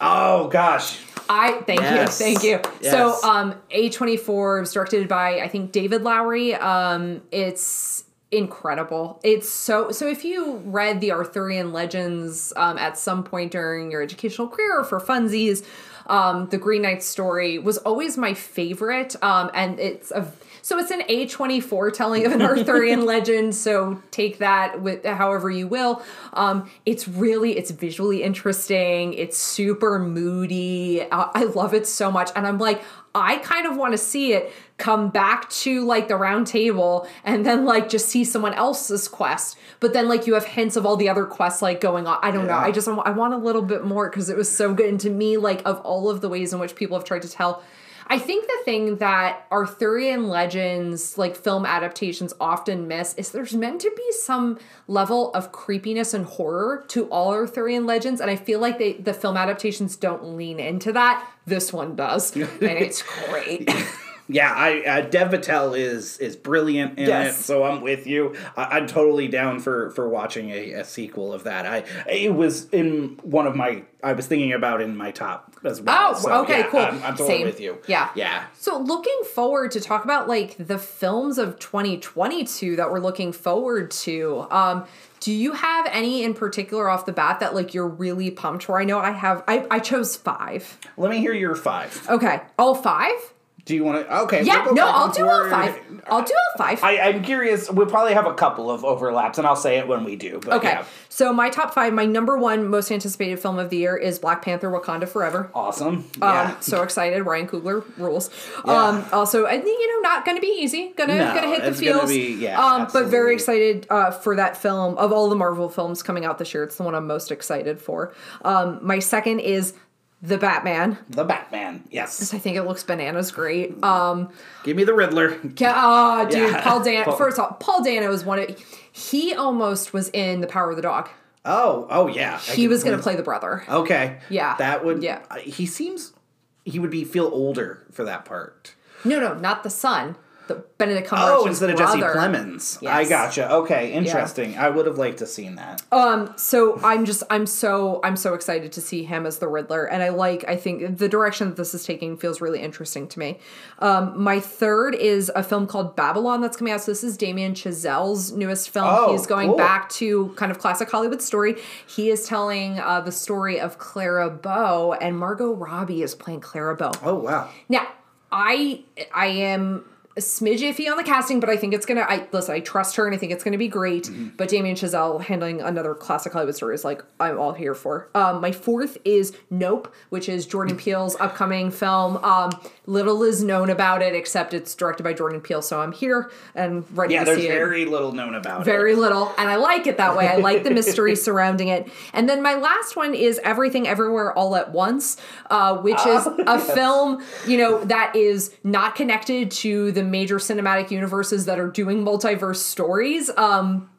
Oh gosh. I thank Yes. you, thank you. Yes. So, um, A twenty four was directed by I think David Lowery. Um, it's incredible. It's so so. If you read the Arthurian legends um, at some point during your educational career or for funsies, um, the Green Knight story was always my favorite, um, and it's a so it's an A24 telling of an Arthurian legend, so take that with however you will. Um, it's really it's visually interesting. It's super moody. Uh, I love it so much and I'm like I kind of want to see it come back to like the round table and then like just see someone else's quest but then like you have hints of all the other quests like going on i don't know i just i want a little bit more because it was so good and to me like of all of the ways in which people have tried to tell I think the thing that Arthurian legends, like film adaptations, often miss is there's meant to be some level of creepiness and horror to all Arthurian legends, and I feel like they the film adaptations don't lean into that. This one does, and it's great. Yeah, I uh, Dev Patel is is brilliant in Yes. it, so I'm with you. I, I'm totally down for for watching a, a sequel of that. I it was in one of my I was thinking about in my top as well. Oh, So, okay, yeah, cool. I'm, I'm totally Same. with you. Yeah. yeah. So looking forward to talk about like the films of 2022 that we're looking forward to. Um, do you have any in particular off the bat that like you're really pumped for? I know I have. I, I chose five. Let me hear your five. Okay, all five. Do you want to? Okay, Yeah, we'll no, I'll do all five. I'll do all five. I, I'm curious. We'll probably have a couple of overlaps, and I'll say it when we do. But okay, yeah. so my top five, my number one most anticipated film of the year is Black Panther: Wakanda Forever. awesome. Um, Yeah. so excited! Ryan Coogler rules. Yeah. Um, also, I think you know, not going to be easy. Gonna No, gonna hit the it's gonna feels. be- yeah, um, but very excited uh, for that film. Of all the Marvel films coming out this year, it's the one I'm most excited for. Um, my second is the Batman. the Batman. Yes. I think it looks bananas great. Um, Give me the Riddler. yeah, oh, dude, Yeah. Paul Dano. Paul- First of all, Paul Dano is one of. He almost was in The Power of the Dog. Oh, oh yeah. He was going to play the brother. Okay. Yeah. That would. Yeah. uh, He seems. He would be feel older for that part. No, no, not the son. The Benedict Cumberbatch's Oh, instead of Jesse brother. Plemons. I gotcha. Okay, interesting. I would have liked to seen that. Um, so I'm just I'm so I'm so excited to see him as the Riddler, and I like I think the direction that this is taking feels really interesting to me. Um, my third is a film called Babylon that's coming out. So this is Damien Chazelle's newest film. Oh, He's going cool. back to kind of classic Hollywood story. He is telling uh, the story of Clara Bow, and Margot Robbie is playing Clara Bow. Oh wow. Now, I I am a smidge iffy on the casting, but I think it's gonna. I listen. I trust her, and I think it's gonna be great. Mm-hmm. But Damien Chazelle handling another classic Hollywood story is like I'm all here for. Um, my fourth is Nope, which is Jordan Peele's upcoming film. Um, little is known about it, except it's directed by Jordan Peele, so I'm here and ready Yeah, to there's see it. very little known about Very it. Very little, and I like it that way. I like the mystery surrounding it. And then my last one is Everything Everywhere All at Once, uh, which is Oh, a film, you know, that is not connected to the major cinematic universes that are doing multiverse stories. Um,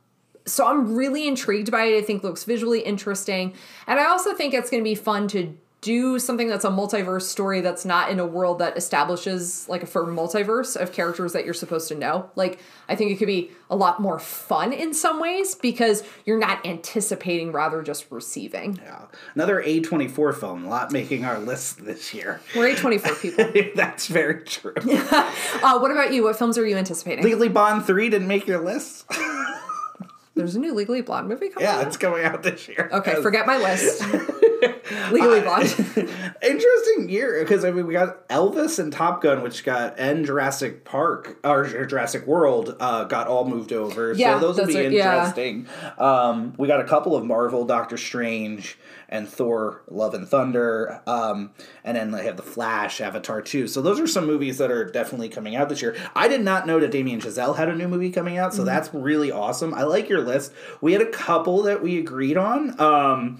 so I'm really intrigued by it. I think it looks visually interesting, and I also think it's going to be fun to do something that's a multiverse story that's not in a world that establishes like a firm multiverse of characters that you're supposed to know. Like I think it could be a lot more fun in some ways because you're not anticipating, rather just receiving. Yeah. Another A24 film, a lot making our list this year. We're A24 people. That's very true. Uh, what about you? What films are you anticipating? Legally Blonde 3 didn't make your list? There's a new Legally Blonde movie coming yeah, out. it's coming out this year. Okay, forget my list. Legally Blonde. Interesting year because I mean we got Elvis and Top Gun, which got and Jurassic Park or Jurassic World uh, got all moved over. Yeah, so those will that's be yeah. interesting. Um, we got a couple of Marvel, Doctor Strange, and Thor: Love and Thunder, um, and then they have the Flash, Avatar two. So those are some movies that are definitely coming out this year. I did not know that Damien Chazelle had a new movie coming out, so Mm-hmm. that's really awesome. I like your list. We had a couple that we agreed on. Um,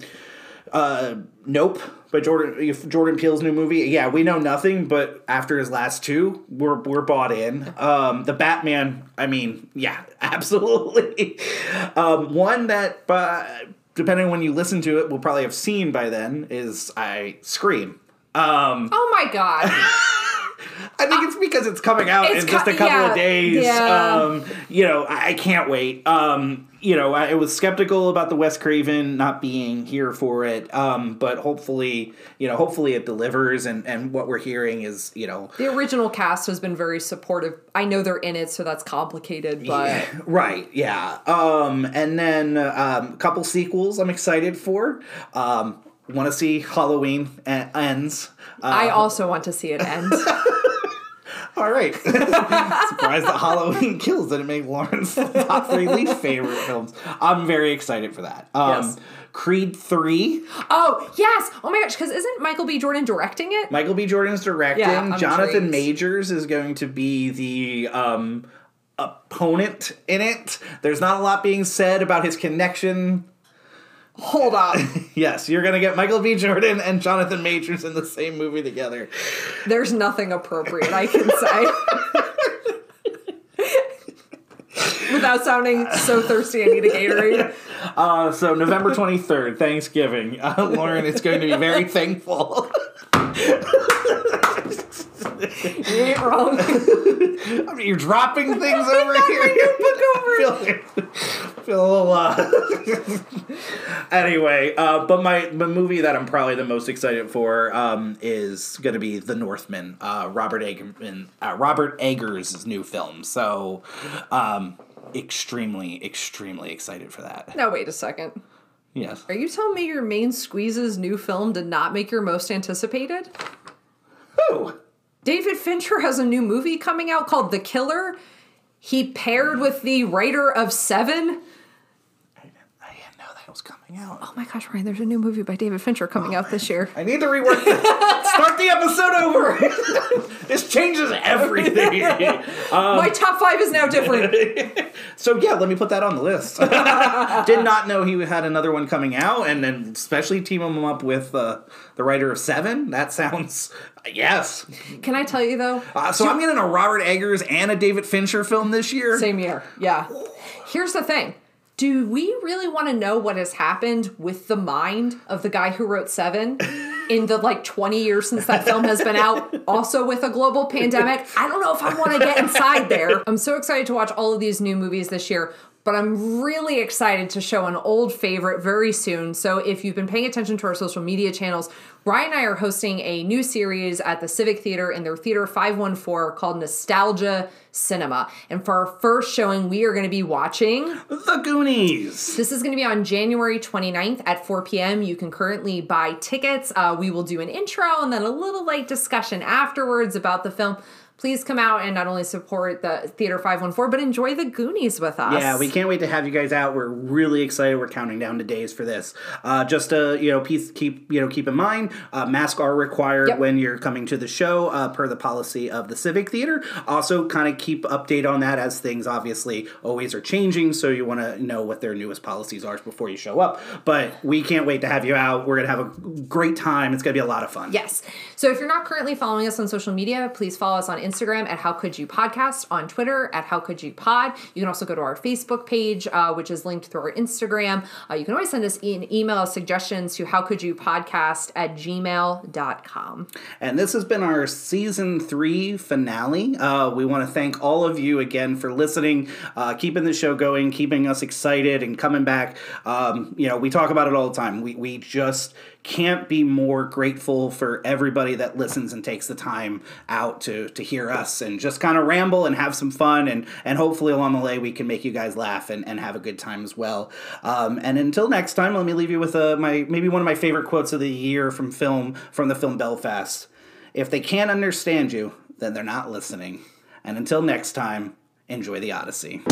uh, Nope but Jordan Jordan Peele's new movie. Yeah, we know nothing, but after his last two, we're we're bought in. Um, the Batman. I mean, yeah, absolutely. um, one that, uh, depending on when you listen to it, we'll probably have seen by then is I Scream. Um, Oh my god. I think it's because it's coming out It's in just a couple yeah, of days. yeah. Um, you know, I, I can't wait. Um, you know, I, I was skeptical about the Wes Craven not being here for it, um, but hopefully, you know, hopefully it delivers. And and what we're hearing is, you know, The original cast has been very supportive. I know they're in it, so that's complicated, but right, yeah. Um, and then um, a couple sequels I'm excited for. Um, want to see Halloween ends. Uh, I also want to see it end. all right. Surprised that Halloween Kills didn't make Lauren's top three least favorite films. I'm very excited for that. Um, Yes. Creed 3. oh yes! Oh my gosh! Because isn't Michael B. Jordan directing it? Michael B. Jordan's directing. Yeah, Jonathan intrigued. Majors is going to be the um, opponent in it. There's not a lot being said about his connection. Hold on. Yes, you're going to get Michael B. Jordan and Jonathan Majors in the same movie together. There's nothing appropriate I can say. Without sounding so thirsty, I need a Gatorade. Uh, so November 23rd, Thanksgiving. Uh, Lauren is going to be very thankful. You ain't wrong. I mean, you're dropping things over here. I feel, feel a little. Uh... anyway, uh, but my the movie that I'm probably the most excited for um, is going to be The Northman, uh, Robert Eggers, uh, Robert Eggers' new film. So, um, extremely, extremely excited for that. Now wait a second. Yes. Are you telling me your main squeeze's new film did not make your most anticipated? Who? David Fincher has a new movie coming out called The Killer. He paired with the writer of Seven. I didn't, I didn't know that was coming out. Oh my gosh, Ryan, there's a new movie by David Fincher coming out this year. I need to rework. Start the episode over. this changes everything. my top five is now different. So yeah, let me put that on the list. Did not know he had another one coming out, and then especially team him up with uh, the writer of Seven. That sounds yes. Can I tell you though? Uh, so I'm getting a Robert Eggers and a David Fincher film this year. Same year. Yeah. Here's the thing. Do we really want to know what has happened with the mind of the guy who wrote Seven in the like 20 years since that film has been out? Also with a global pandemic. I don't know if I want to get inside there. I'm so excited to watch all of these new movies this year. But I'm really excited to show an old favorite very soon. So if you've been paying attention to our social media channels, Ryan and I are hosting a new series at the Civic Theater in their Theater 514 called Nostalgia Cinema. And for our first showing, we are going to be watching The Goonies. this is going to be on January 29th at 4 p.m. You can currently buy tickets. Uh, we will do an intro and then a little light discussion afterwards about the film. Please come out and not only support the Theater 514, but enjoy the Goonies with us. Yeah, we can't wait to have you guys out. We're really excited. We're counting down the days for this. Uh, just to you know, piece, keep you know, keep in mind, uh, masks are required Yep. when you're coming to the show, uh, per the policy of the Civic Theater. Also, kind of keep update on that as things obviously always are changing. So you want to know what their newest policies are before you show up. But we can't wait to have you out. We're gonna have a great time. It's gonna be a lot of fun. Yes. So if you're not currently following us on social media, please follow us on Instagram at How Could You Podcast, on Twitter at How Could You Pod. You can also go to our Facebook page, uh, which is linked through our Instagram. Uh, you can always send us an email suggestions to How Could You Podcast at gmail.com. And this has been our season three finale. Uh, we want to thank all of you again for listening, uh, keeping the show going, keeping us excited, and coming back. Um, you know, we talk about it all the time. We, we just can't be more grateful for everybody that listens and takes the time out to to hear us and just kind of ramble and have some fun and and hopefully along the way we can make you guys laugh and, and have a good time as well. Um, and until next time, let me leave you with uh, my maybe one of my favorite quotes of the year from film from the film Belfast. If they can't understand you, then they're not listening. And until next time, enjoy the Odyssey.